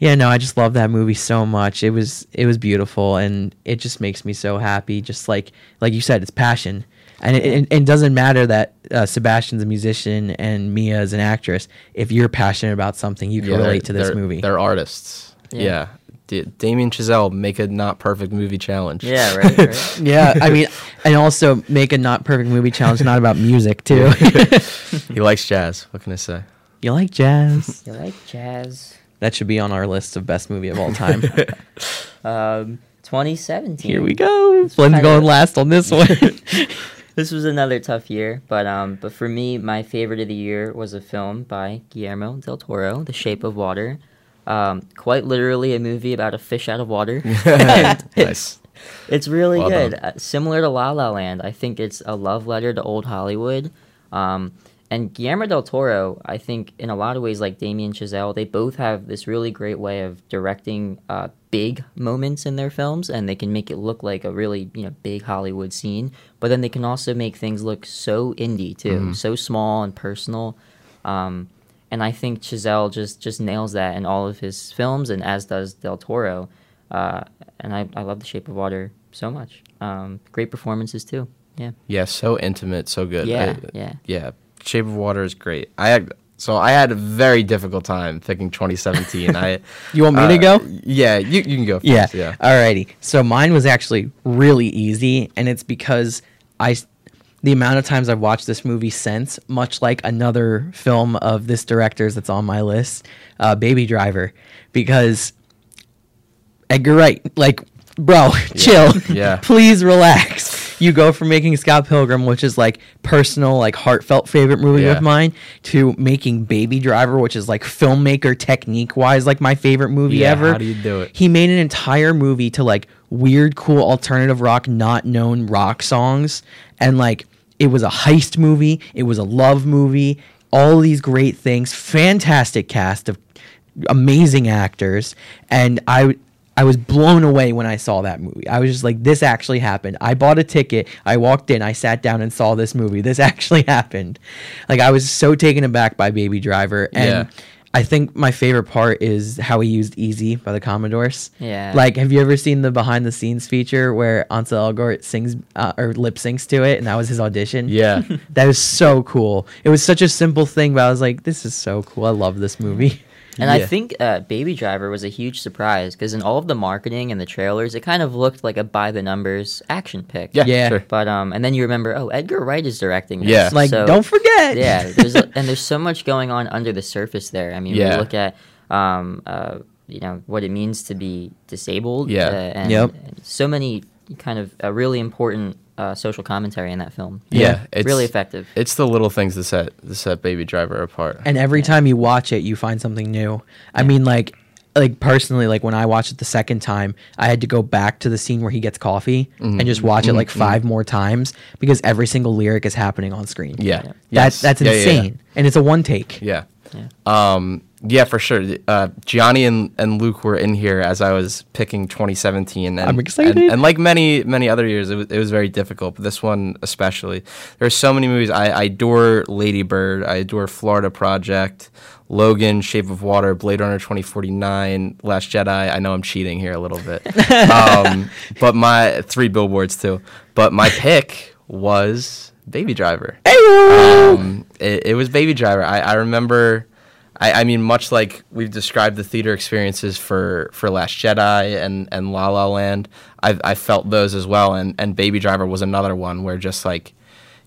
yeah, no, I just love that movie so much. It was it was beautiful and it just makes me so happy. Just like like you said, it's passion. And it, it, it doesn't matter that uh, Sebastian's a musician and Mia is an actress. If you're passionate about something, you can relate to this they're, movie. They're artists. Yeah. Yeah. D- Damien Chazelle make a not perfect movie challenge. Yeah, right. right. yeah, I mean, and also make a not perfect movie challenge not about music too. he likes jazz. What can I say? you like jazz? you like jazz? That should be on our list of best movie of all time. Um, 2017. Here we go. Flynn's kinda- going last on this one. This was another tough year, but um, but for me, my favorite of the year was a film by Guillermo del Toro, The Shape of Water. Um, quite literally a movie about a fish out of water. nice. It's really Well good. Uh, similar to La La Land, I think it's a love letter to old Hollywood. Um, and Guillermo del Toro, I think in a lot of ways, like Damien Chazelle, they both have this really great way of directing uh, big moments in their films, and they can make it look like a really you know big Hollywood scene. But then they can also make things look so indie too, so small and personal. Um, and I think Chazelle just just nails that in all of his films, and as does Del Toro. Uh, and I, I love The Shape of Water so much. Um, great performances too. Yeah. Yeah, so intimate, so good. Yeah, I- yeah. yeah. Shape of Water is great. I had, so I had a very difficult time picking 2017. I You want me to uh, go? Yeah, you, you can go. First, Yeah. yeah. Alrighty. So mine was actually really easy, and it's because I, s- the amount of times I've watched this movie since, much like another film of this director's that's on my list, uh, Baby Driver, because Edgar Wright, like, bro, chill. Yeah. Please relax. You go from making Scott Pilgrim, which is like personal, like heartfelt favorite movie Yeah. of mine, to making Baby Driver, which is like filmmaker technique wise, like my favorite movie Yeah, ever. how do you do it? He made an entire movie to like weird, cool alternative rock, not known rock songs. And like it was a heist movie, it was a love movie, all these great things, fantastic cast of amazing actors. And I I was blown away when I saw that movie. I was just like, this actually happened. I bought a ticket. I walked in. I sat down and saw this movie. This actually happened. Like, I was so taken aback by Baby Driver. And Yeah. I think my favorite part is how he used Easy by the Commodores. Yeah. Like, have you ever seen the behind the scenes feature where Ansel Elgort sings uh, or lip syncs to it, and that was his audition? Yeah. that was so cool. It was such a simple thing, but I was like, this is so cool. I love this movie. And I think uh, Baby Driver was a huge surprise because in all of the marketing and the trailers, it kind of looked like a by the numbers action pick. Yeah. Yeah. Sure. But um, and then you remember, oh, Edgar Wright is directing this. Yeah. Like, So- don't forget. yeah, there's a, and there's so much going on under the surface there. I mean, Yeah. we look at um, uh, you know what it means to be disabled. Yeah. uh, and, Yep. and so many kind of uh, really important uh, social commentary in that film. Yeah, it's really effective. It's the little things that set that set Baby Driver apart. and every time you watch it you find something new i mean like like personally like when i watched it the second time i had to go back to the scene where he gets coffee and just watch it like 5 more times because every single lyric is happening on screen yeah. Yeah. that's that's Yeah, yeah, yeah. insane and it's a one take Yeah. Yeah. Um, yeah, for sure. Uh, Gianni and, and Luke were in here as I was picking 2017. And, I'm excited. And, and like many, many other years, it was, it was very difficult, but this one especially. There are so many movies. I, I adore Lady Bird. I adore Florida Project, Logan, Shape of Water, Blade Runner 2049, Last Jedi. I know I'm cheating here a little bit. um, but my three billboards too. But my pick was Baby Driver. Um, it, it was Baby Driver. I, I remember. I, I mean, much like we've described the theater experiences for, for Last Jedi and, and La La Land, I I felt those as well. And, and Baby Driver was another one where just like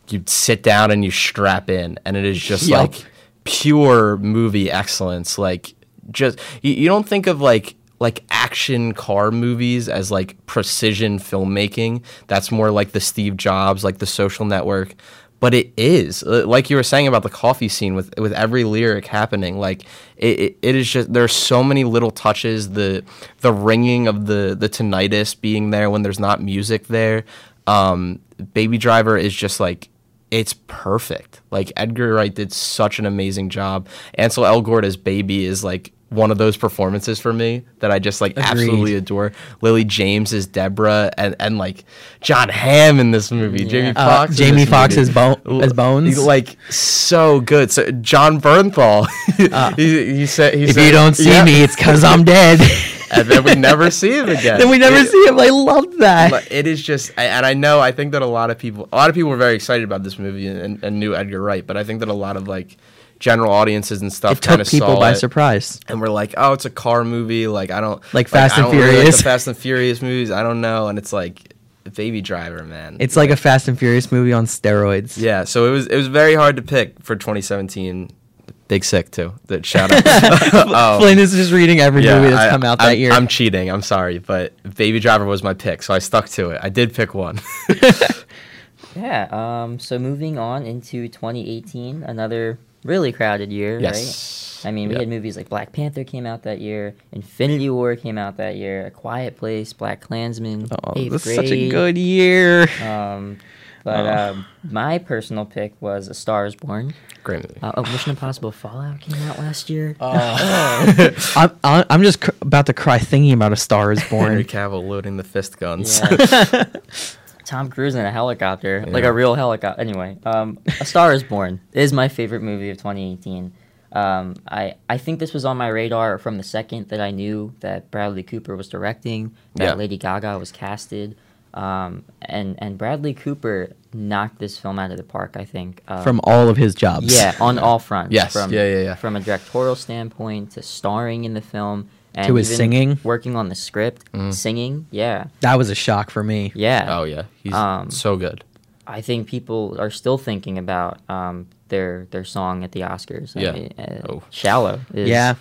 you sit down and you strap in, and it is just Yup. like pure movie excellence. Like just you, you don't think of like like action car movies as like precision filmmaking. That's more like the Steve Jobs, like the Social Network. But it is Uh, like you were saying about the coffee scene with with every lyric happening. Like it, it, it is just there's so many little touches. The the ringing of the the tinnitus being there when there's not music there. Um, Baby Driver is just like it's perfect. Like Edgar Wright did such an amazing job. Ansel Elgort as Baby is like one of those performances for me that I just like absolutely adore. Lily James is Deborah and, and like Jon Hamm in this movie. Jamie Uh. Jamie this Foxx movie. as, Bo- as Bones. He's like so good. So Jon Bernthal. he, he said he if said, you don't see yeah. me, it's because I'm dead. and then we never see him again. then we never It- see him. I love that. it is just and i know i think that a lot of people a lot of people were very excited about this movie and, and knew edgar wright but i think that a lot of like general audiences and stuff It kind took of people saw by it surprise. and we're like oh it's a car movie like i don't Like Fast I and don't really like Furious. the fast and furious movies i don't know and it's like baby driver man It's like a Fast and Furious movie on steroids. yeah so it was it was very hard to pick for 2017 Big Sick too. That shout out. Um, Flynn is just reading every movie that's I- come out that I'm, year. I'm cheating. I'm sorry, but Baby Driver was my pick, so I stuck to it. I did pick one. Yeah. Um. So moving on into 2018, another really crowded year, yes. right? I mean, we Yeah. had movies like Black Panther came out that year, Infinity War came out that year, A Quiet Place, Black Klansman, oh, Eighth this is Grade. such a good year. Um, but Oh. um, my personal pick was A Star Is Born. Great movie. Uh, oh, Mission Impossible Fallout came out last year. I'm I'm I'm just cr- about to cry thinking about A Star Is Born. Henry Born. Cavill loading the fist guns. Yeah. Tom Cruise in a helicopter, like a real helicopter. Anyway, um, A Star Is Born is my favorite movie of 2018. Um, I I think this was on my radar from the second that I knew that Bradley Cooper was directing, that Yeah. Lady Gaga was casted, um, and and Bradley Cooper knocked this film out of the park. I think um, From all of his jobs. yeah, on all fronts. Yes, From, yeah, yeah, yeah. From a directorial standpoint to starring in the film and To his singing? working on the script, Mm. singing. Yeah, That was a shock for me. yeah. Oh yeah, he's Um, so good. I think people are still thinking about um, their their song at the Oscars. I Yeah. mean, uh, Oh. "Shallow" is, Yeah.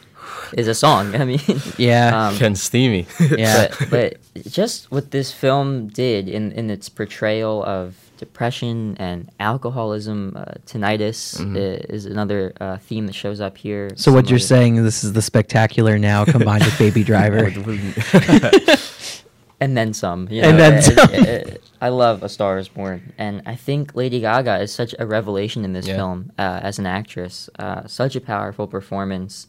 is a song. I mean, Yeah. um, Ken Steamy. Yeah. but, but just what this film did in, in its portrayal of depression and alcoholism, uh, tinnitus Mhm. is another uh, theme that shows up here. So what you're other- saying this is the spectacular now combined with Baby Driver. and then some. You And then uh, some. uh, uh, I love A Star Is Born, and I think Lady Gaga is such a revelation in this Yeah. film uh, as an actress. Uh, such a powerful performance,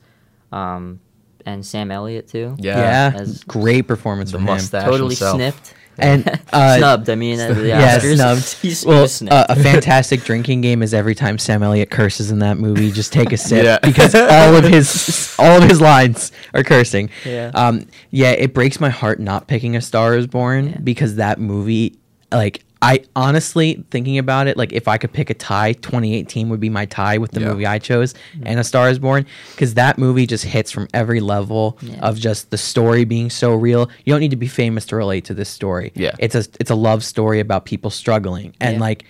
um, and Sam Elliott too. Yeah. Yeah. As- Great performance The from him. mustache totally himself. snipped. And, uh, snubbed. I mean, at the yeah, snubbed. He's, Well, was uh, a fantastic drinking game is every time Sam Elliott curses in that movie, just take a sip Yeah. because all of his all of his lines are cursing. Yeah. Um. Yeah, it breaks my heart not picking A Star Is Born Yeah. because that movie, like, I honestly thinking about it, like, if I could pick a tie, 2018 would be my tie with the Yeah. movie I chose mm-hmm. and A Star Is Born because that movie just hits from every level Yeah. of just the story being so real. You don't need to be famous to relate to this story. Yeah. It's a it's a love story about people struggling and Yeah. like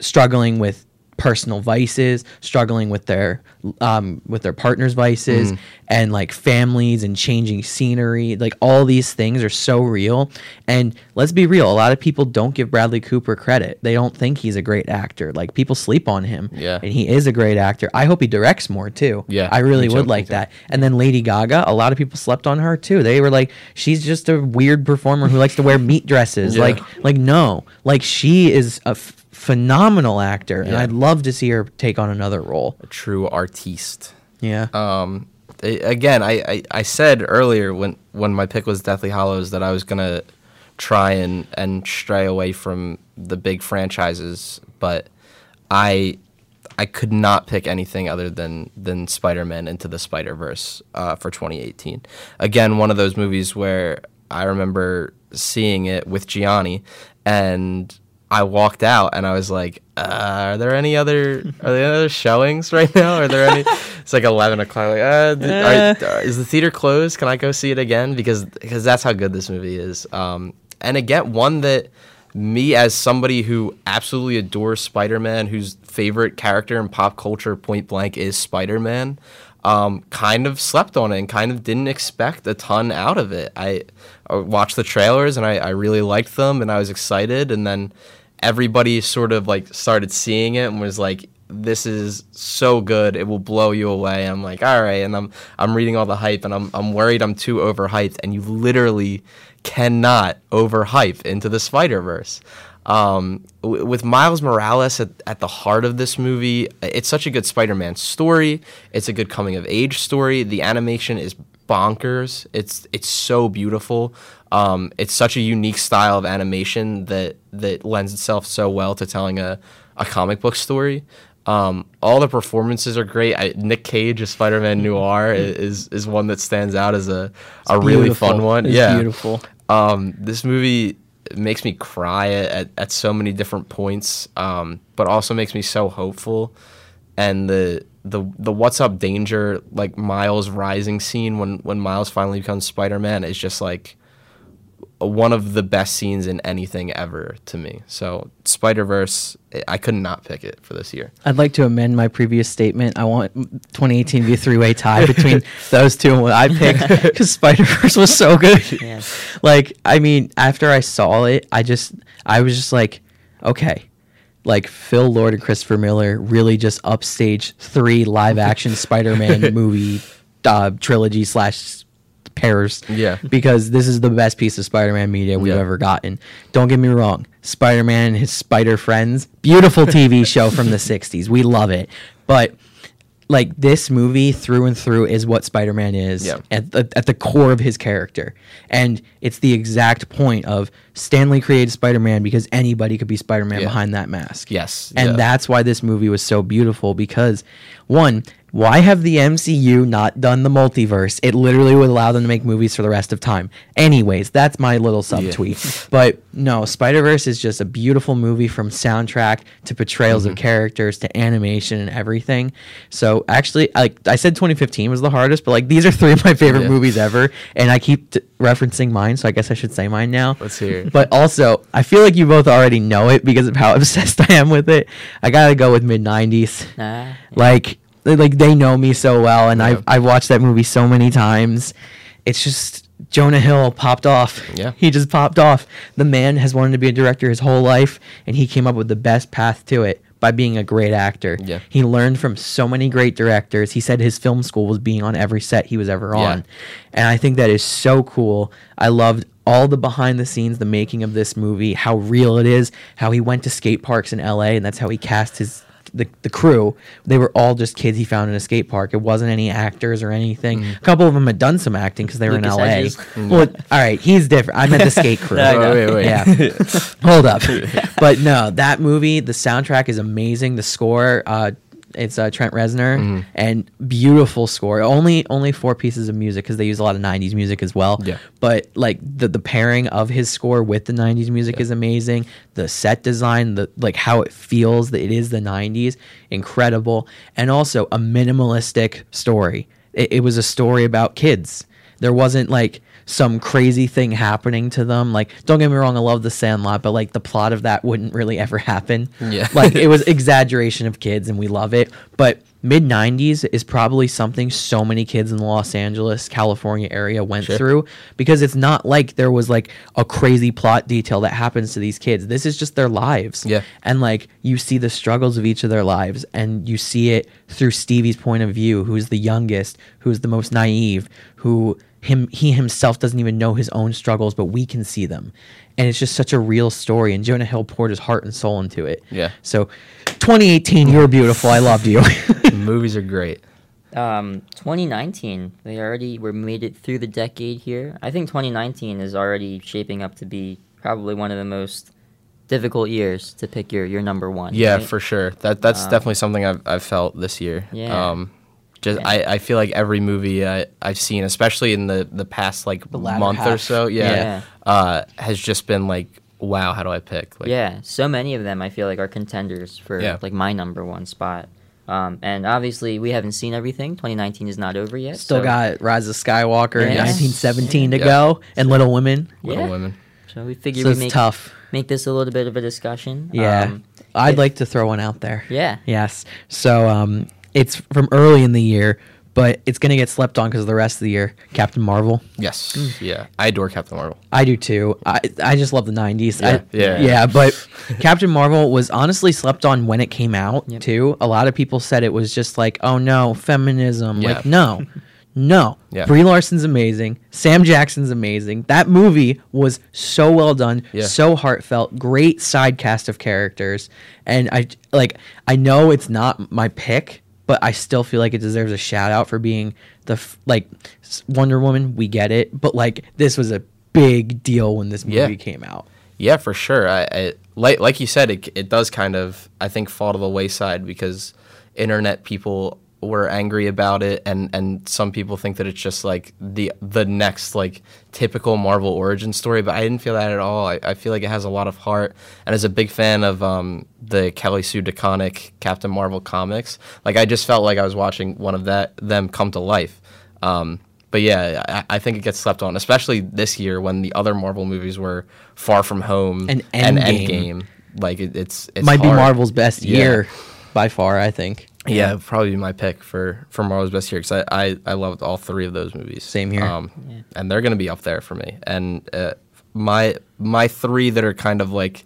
struggling with personal vices, struggling with their um with their partner's vices Mm. and like families and changing scenery. Like all these things are so real. And let's be real, a lot of people don't give Bradley Cooper credit. They don't think he's a great actor. Like people sleep on him. Yeah. And he is a great actor. I hope he directs more too. Yeah, I really would like that. And then Lady Gaga, a lot of people slept on her too. They were like, she's just a weird performer who likes to wear meat dresses. Yeah. Like, like no, like she is a f- phenomenal actor, and I'd love to see her take on another role. A true Yeah, Um, again, I, I, I said earlier when, when my pick was Deathly Hallows that I was gonna try and, and stray away from the big franchises, but I I could not pick anything other than than Spider-Man into the Spider-Verse uh, for 2018. Again, one of those movies where I remember seeing it with Gianni, and I walked out and I was like, uh, "Are there any other are there any other showings right now? Are there any?" it's like 11 o'clock. Like, uh, th- are- are- is the theater closed? Can I go see it again? Because because that's how good this movie is. Um, and again, one that me as somebody who absolutely adores Spider-Man, whose favorite character in pop culture, point blank, is Spider-Man, um, kind of slept on it and kind of didn't expect a ton out of it. I, I watched the trailers and I, I really liked them and I was excited, and then everybody sort of like started seeing it and was like. This is so good; it will blow you away. I'm like, all right, and I'm I'm reading all the hype, and I'm I'm worried I'm too overhyped, and you literally cannot overhype into the Spider Verse. Um, w- with Miles Morales at, at the heart of this movie, it's such a good Spider Man story. It's a good coming of age story. The animation is bonkers. It's it's so beautiful. Um, it's such a unique style of animation that that lends itself so well to telling a, a comic book story. Um, all the performances are great. I, Nick Cage as Spider Man Noir is is one that stands out as a, a really fun one. It's yeah, beautiful. um, this movie makes me cry at, at, at so many different points, um, but also makes me so hopeful. And the the the what's up danger like Miles rising scene when when Miles finally becomes Spider Man is just like one of the best scenes in anything ever to me. So Spider Verse, I could not pick it for this year. I'd like to amend my previous statement. I want 2018 to be a three-way tie between those two and what I picked because Spider Verse was so good. Yeah. like, I mean, after I saw it, I just, I was just like, okay, like Phil Lord and Christopher Miller really just upstage three live-action Spider-Man movie uh, trilogy slash pairs. Yeah. Because this is the best piece of Spider-Man media we've Yeah. ever gotten. Don't get me wrong. Spider-Man and his spider friends, beautiful TV show from the 60s. We love it. But like this movie through and through is what Spider-Man is Yeah. at the, at the core of his character. And it's the exact point of Stan Lee created Spider-Man because anybody could be Spider-Man Yeah. behind that mask. Yes, And yeah. that's why this movie was so beautiful because one, why have the MCU not done the multiverse? It literally would allow them to make movies for the rest of time. Anyways, that's my little subtweet. but no, Spider Verse is just a beautiful movie from soundtrack to portrayals Mm-hmm. of characters to animation and everything. So actually, like I said, 2015 was the hardest, but like these are three of my favorite Yeah. movies ever, and I keep t- referencing mine, so I guess I should say mine now. Let's hear it. But also, I feel like you both already know it because of how obsessed I am with it. I gotta go with mid '90s. Nah. Like, like they know me so well, and Yeah. I've I've watched that movie so many times. It's just Jonah Hill popped off. Yeah. he just popped off. The man has wanted to be a director his whole life, and he came up with the best path to it by being a great actor. Yeah. He learned from so many great directors. He said his film school was being on every set he was ever Yeah. on. And I think that is so cool. I loved all the behind the scenes, the making of this movie, how real it is, how he went to skate parks in LA and that's how he cast his the, the crew. They were all just kids he found in a skate park. It wasn't any actors or anything. A couple of them had done some acting because they were Lucas in LA. Hedges. Well, all right, he's different. I meant the skate crew. No, I. Wait, wait, wait. Yeah. Hold up. But no, that movie, the soundtrack is amazing. The score, uh, it's uh, Trent Reznor Mm-hmm. and beautiful score. Only only four pieces of music because they use a lot of '90s music as well. Yeah. But like the the pairing of his score with the '90s music is amazing. The set design, the like how it feels that it is the '90s, incredible. And also a minimalistic story. It, it was a story about kids. There wasn't like some crazy thing happening to them. Like, don't get me wrong, I love The Sandlot, but like the plot of that wouldn't really ever happen. Yeah. like it was exaggeration of kids, and we love it. But mid '90s is probably something so many kids in the Los Angeles, California area went Sure. through because it's not like there was like a crazy plot detail that happens to these kids. This is just their lives. Yeah. And like you see the struggles of each of their lives and you see it through Stevie's point of view, who's the youngest, who's the most naive, who him he himself doesn't even know his own struggles, but we can see them. And it's just such a real story and Jonah Hill poured his heart and soul into it. Yeah. So 2018, you were beautiful. I loved you. Movies are great. Um, 2019. They already were made it through the decade here. I think 2019 is already shaping up to be probably one of the most difficult years to pick your your number one. Yeah, right? for sure. That that's Um, definitely something I've I've felt this year. Yeah. Um, just Yeah. I, I feel like every movie I, I've seen, especially in the the past like latter month or so, yeah, Yeah. Uh, has just been like, wow, how do I pick? Like, yeah, so many of them I feel like are contenders for Yeah. like my number one spot. Um, and obviously we haven't seen everything. 2019 is not over yet. Still so, got Rise of Skywalker in Yes. 1917 to Yeah. go and Little Women. Little Yeah. Women. So we figured So we make tough. make this a little bit of a discussion. Yeah. Um, I'd if- like to throw one out there. Yeah. Yes. So um, it's from early in the year, but it's going to get slept on because of the rest of the year. Captain Marvel. Yes, Mm. yeah, I adore Captain Marvel. I do too. I, I just love the 90s. I- Yeah. Yeah. Yeah, but Captain Marvel was honestly slept on when it came out, Yep. too. A lot of people said it was just like, oh no, feminism. Yeah. Like, no. No. Yeah. Brie Larson's amazing. Sam Jackson's amazing. That movie was so well done, Yeah. so heartfelt, great side cast of characters. And I like I know it's not my pick, but I still feel like it deserves a shout out for being the f- like Wonder Woman, we get it, but like this was a big deal when this movie Yeah. came out. Yeah, for sure. I, I like like you said, it it does kind of I think fall to the wayside because internet people were angry about it, and and some people think that it's just like the the next like typical Marvel origin story. But I didn't feel that at all. I, I feel like it has a lot of heart, and as a big fan of um, the Kelly Sue DeConnick Captain Marvel comics, like I just felt like I was watching one of that them come to life. Um, but yeah, I, I think it gets slept on, especially this year when the other Marvel movies were Far From Home And and Endgame. Endgame. Like it, it's it's Might be. Marvel's best Yeah. year by far, I think. Yeah, it'd probably my pick for for Marvel's best year because I, I I loved all three of those movies. Same here. Um, and they're gonna be up there for me. And uh, my my three that are kind of like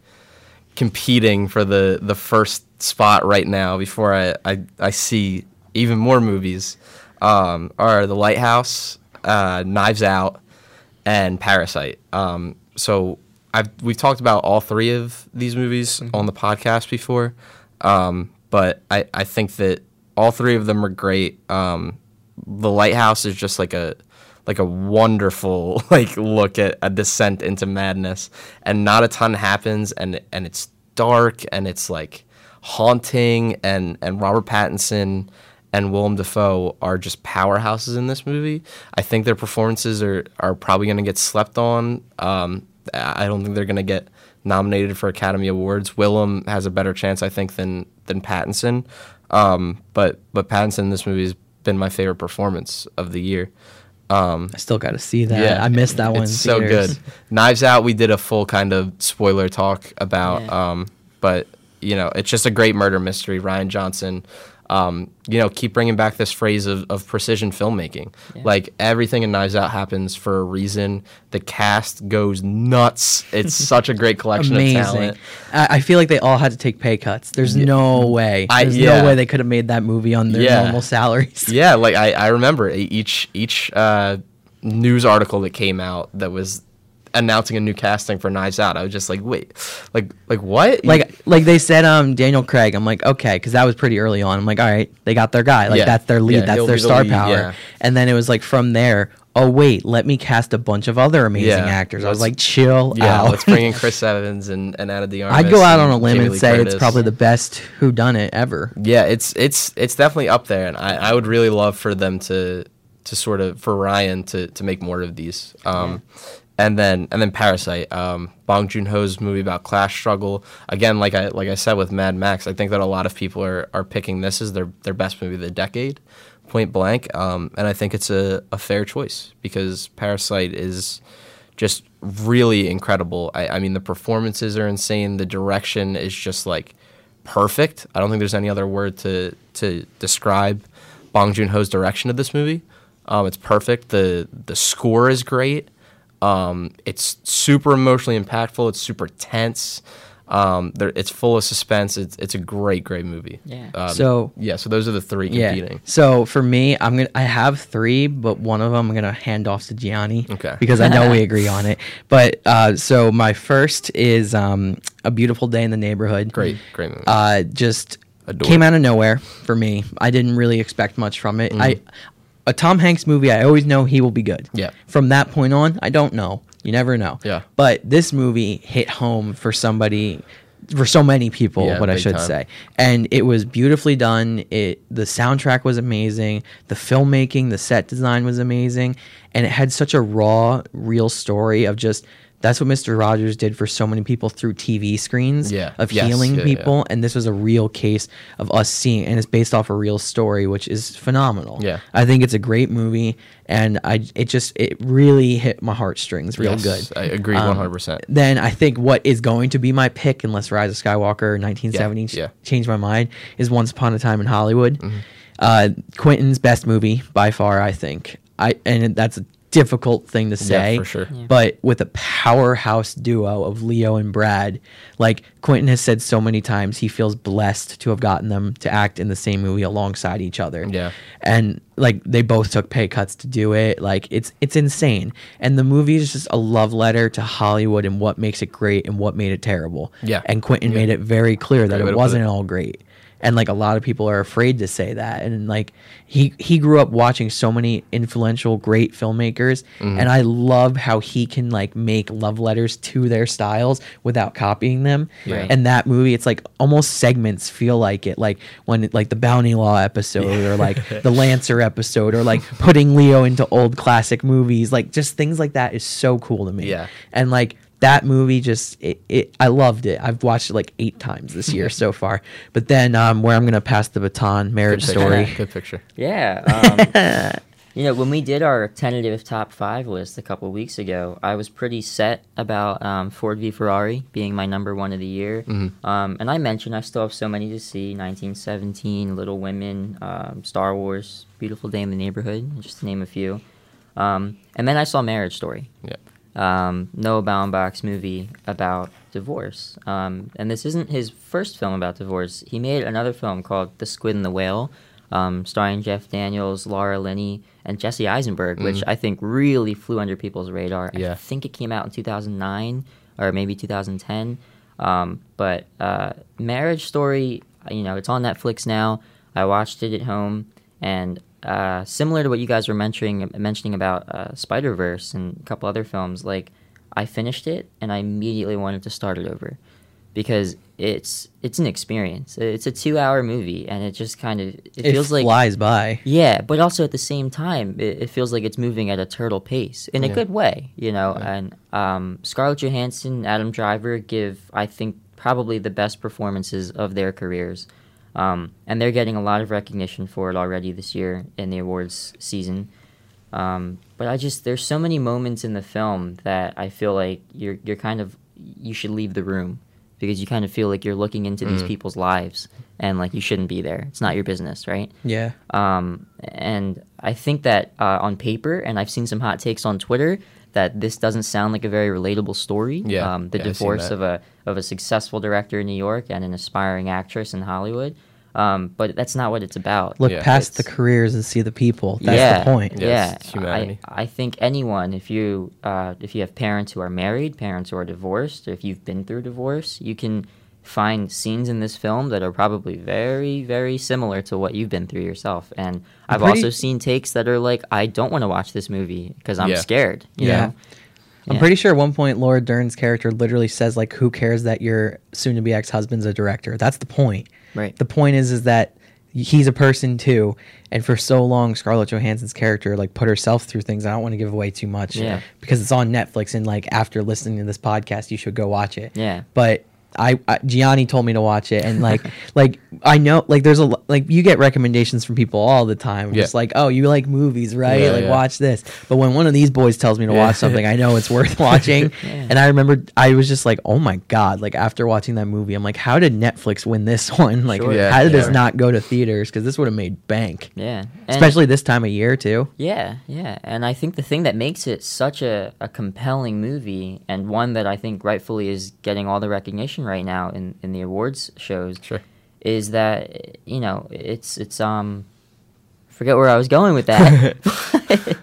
competing for the the first spot right now before I I, I see even more movies um, are The Lighthouse, uh, Knives Out, and Parasite. Um, so I've we've talked about all three of these movies on the podcast before, um, but I, I think that all three of them are great. Um, the Lighthouse is just like a like a wonderful like look at a descent into madness, and not a ton happens, and and it's dark and it's like haunting, and and Robert Pattinson and Willem Dafoe are just powerhouses in this movie. I think their performances are are probably going to get slept on. Um, I I don't think they're going to get nominated for Academy Awards. Willem has a better chance, I think, than than Pattinson. Um, but but Pattinson in this movie has been my favorite performance of the year. I still got to see that. Yeah, I missed that one. It's so theaters. good. Knives Out, we did a full kind of spoiler talk about, Yeah. um, but you know, it's just a great murder mystery. Rian Johnson, um, you know, keep bringing back this phrase of, of precision filmmaking. Like everything in Knives Out happens for a reason. The cast goes nuts. It's such a great collection of Amazing. talent. I, I feel like they all had to take pay cuts. There's no way. I- There's yeah. no way they could have made that movie on their Yeah. normal salaries. Yeah, like I, I remember each each uh, news article that came out that was announcing a new casting for Knives Out. I was just like, wait, like like what? Like like they said, um, Daniel Craig. I'm like, okay, because that was pretty early on. I'm like, all right, they got their guy. Like Yeah. that's their lead. Yeah, that's their the star lead, power. yeah. And then it was like from there. Oh wait, let me cast a bunch of other amazing Yeah, actors. I was like, chill yeah, out. let's bring in Chris Evans and, and Ana de Armas. I'd go out on a limb Jamie and Lee say it's probably the best Who Done It ever. Yeah, it's it's it's definitely up there, and I, I would really love for them to to sort of for Rian to to make more of these. Um, and then and then Parasite, um, Bong Joon Ho's movie about class struggle. Again, like I like I said with Mad Max, I think that a lot of people are are picking this as their their best movie of the decade, point blank. Um, and I think it's a, a fair choice because Parasite is just really incredible. I, I mean, the performances are insane. The direction is just like perfect. I don't think there's any other word to to describe Bong Joon Ho's direction of this movie. Um, it's perfect. the The score is great. Um, it's super emotionally impactful. It's super tense. Um, there, it's full of suspense. It's it's a great, great movie. Yeah. Um, So- yeah. So those are the three competing. Yeah. So for me, I'm gonna I have three, but one of them I'm gonna hand off to Gianni. Okay. Because I know we agree on it. But uh, so my first is um, a beautiful day in the neighborhood. Great, great movie. Uh, just Adore. came out of nowhere for me. I didn't really expect much from it. I a Tom Hanks movie. I always know he will be good. Yeah. From that point on, I don't know. You never know. Yeah. But this movie hit home for somebody, for so many people. Yeah, what I should time. say and it was beautifully done it the soundtrack was amazing the filmmaking the set design was amazing and it had such a raw real story of just that's what Mr. Rogers did for so many people through TV screens Yeah. of Yes. healing Yeah, yeah, people and this was a real case of us seeing and it's based off a real story which is phenomenal. Yeah. I think it's a great movie and I it just it really hit my heartstrings real Yes, good. I agree Um, 100%. Then I think what is going to be my pick, unless Rise of Skywalker 1970 ch- yeah. changed my mind, is Once Upon a Time in Hollywood. Mm-hmm. Uh, Quentin's best movie by far, I think. I and that's a difficult thing to say, for sure. Yeah. but with a powerhouse duo of Leo and Brad, like Quentin has said so many times, he feels blessed to have gotten them to act in the same movie alongside each other Yeah. and like they both took pay cuts to do it like it's it's insane and the movie is just a love letter to hollywood and what makes it great and what made it terrible Yeah. and quentin made it very clear that it wasn't it. all great and like a lot of people are afraid to say that and like he he grew up watching so many influential great filmmakers Mm-hmm. and i love how he can like make love letters to their styles without copying them Right. and that movie it's like almost segments feel like it like when like the bounty law episode or like the lancer episode or like putting leo into old classic movies like just things like that is so cool to me Yeah. and like that movie just it, it i loved it i've watched it like eight times this year so far but then um where i'm gonna pass the baton marriage Good story Good picture. Yeah. Um, You know, when we did our tentative top five list a couple weeks ago, I was pretty set about um, Ford v Ferrari being my number one of the year. Um, and I mentioned I still have so many to see 1917, Little Women, um, Star Wars, Beautiful Day in the Neighborhood, just to name a few. Um, and then I saw Marriage Story Yeah. Um, Noah Baumbach's movie about divorce. Um, and this isn't his first film about divorce. He made another film called The Squid and the Whale, um, starring Jeff Daniels, Laura Linney, and Jesse Eisenberg, which I think really flew under people's radar. I think it came out in 2009 or maybe 2010. Um, but uh, Marriage Story, you know, it's on Netflix now. I watched it at home, and uh, similar to what you guys were mentioning mentioning about uh, Spider Verse and a couple other films, like I finished it and I immediately wanted to start it over because it's it's an experience. It's a two hour movie, and it just kind of it, It feels like flies by. yeah, but also at the same time, it, it feels like it's moving at a turtle pace in a good way, you know. Yeah. And um, Scarlett Johansson, Adam Driver give, I think, probably the best performances of their careers, um, and they're getting a lot of recognition for it already this year in the awards season. Um, but I just there's so many moments in the film that I feel like you're you're kind of you should leave the room because you kind of feel like you're looking into these Mhm. people's lives and like you shouldn't be there. It's not your business, right? Yeah. Um, and I think that uh, on paper, and I've seen some hot takes on Twitter that this doesn't sound like a very relatable story. Yeah, um, the yeah, divorce of a of a successful director in New York and an aspiring actress in Hollywood. Um, but that's not what it's about. Look Yeah. past the careers and see the people. That's yeah, the point. Yeah, Yeah, it's humanity. I, I think anyone, if you uh, if you have parents who are married, parents who are divorced, or if you've been through divorce, you can find scenes in this film that are probably very, very similar to what you've been through yourself. And I've pretty- also seen takes that are like, I don't want to watch this movie because I'm Yeah. scared. You Yeah. know? I'm Yeah. pretty sure at one point Laura Dern's character literally says like, "Who cares that your soon-to-be ex-husband's a director?" That's the point. Right. The point is, is that he's a person too, and for so long, Scarlett Johansson's character like put herself through things. I don't want to give away too much, Yeah. because it's on Netflix, and like after listening to this podcast, you should go watch it. Yeah. But I, I Gianni told me to watch it, and like like I know like there's a like you get recommendations from people all the time, just like oh you like movies right, Yeah, like yeah. watch this. But when one of these boys tells me to Yeah. watch something, I know it's worth watching. Yeah. And I remember I was just like, oh my god! Like after watching that movie, I'm like, how did Netflix win this one? Like, Sure. Yeah, how did this not go to theaters? Because this would have made bank, Yeah. And- especially this time of year too. Yeah, yeah. And I think the thing that makes it such a, a compelling movie and one that I think rightfully is getting all the recognition right now in, in the awards shows Sure. is that you know, it's it's um forget where I was going with that.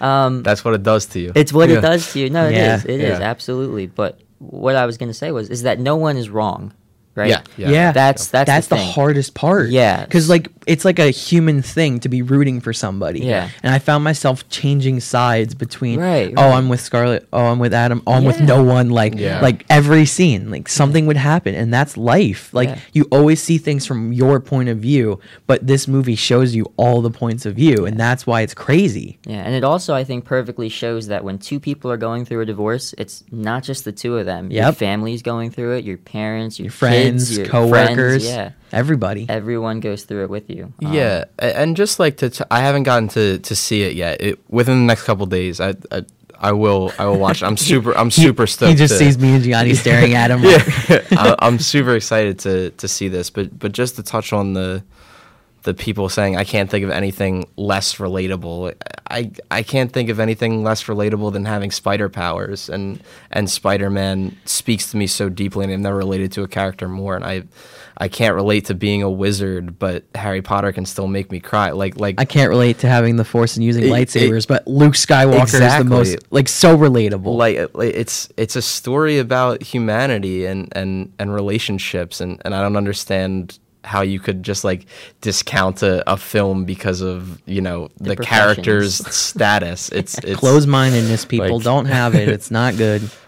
um That's what it does to you. it's what Yeah. it does to you. No, it is. Yeah. It is Yeah. absolutely. But what I was going to say was is that no one is wrong, right? Yeah. Yeah. Yeah. That's that's, That's, the, thing. hardest part. Yeah. because like it's like a human thing to be rooting for somebody. Yeah. and I found myself changing sides between. Right, Oh, right. I'm with Scarlett. Oh, I'm with Adam. Oh, I'm with no one. Like Yeah. like every scene, like something would happen, and that's life. Like Yeah. you always see things from your point of view, but this movie shows you all the points of view, and that's why it's crazy. Yeah, and it also I think perfectly shows that when two people are going through a divorce, it's not just the two of them. Your Yep. family's going through it. Your parents, your, Your friends, kids, your coworkers, friends, yeah, everybody. everyone goes through it with you. Um, Yeah, and just like to, t- I haven't gotten to, to see it yet. It, within the next couple days, I, I I will I will watch. it. I'm super I'm He- super stoked. He just to- sees me and Gianni staring at him. yeah, I, I'm super excited to to see this. But but just to touch on the the people saying I can't think of anything less relatable. I I can't think of anything less relatable than having spider powers and and Spider Man speaks to me so deeply and I've never related to a character more and I I can't relate to being a wizard, but Harry Potter can still make me cry. Like like I can't relate to having the Force and using It- lightsabers, but Luke Skywalker is the most like so relatable. like, like it's it's a story about humanity and and and relationships and and I don't understand how you could just like discount a, a film because of you know the, The character's status it's it's Close-mindedness, people like- don't have it. It's not good.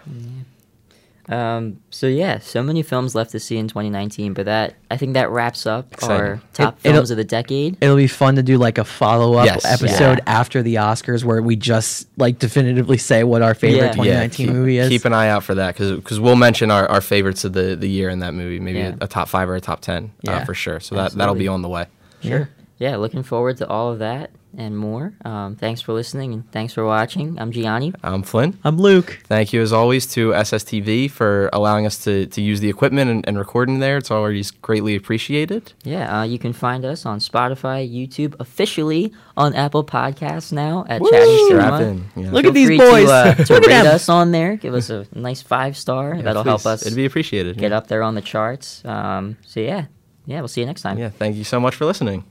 Um, so yeah, so many films left to see in 2019, but that I think that wraps up Exciting. our top It- films of the decade. It'll be fun to do like a follow-up Yes. episode Yeah. after the Oscars where we just like definitively say what our favorite Yeah. 2019 keep, movie is. keep an eye out for that because because we'll mention our, our favorites of the, the year in that movie maybe Yeah. a, a top five or a top ten Yeah. uh, for sure so that that'll be on the way Sure. Yeah, looking forward to all of that. And more. Um, thanks for listening and thanks for watching. I'm Gianni. I'm Flynn. I'm Luke. Thank you as always to SSTV for allowing us to, to use the equipment and, and recording there. It's always greatly appreciated. Yeah, uh, you can find us on Spotify, YouTube, officially on Apple Podcasts now at Woo! Chatting Strap Cinema. Look Feel at these free boys. To, uh, to Look at rate them. us on there. Give us a nice five star. Yeah, That'll help us It'd be appreciated. get yeah. up there on the charts. Um, so yeah, yeah, we'll see you next time. Yeah. Thank you so much for listening.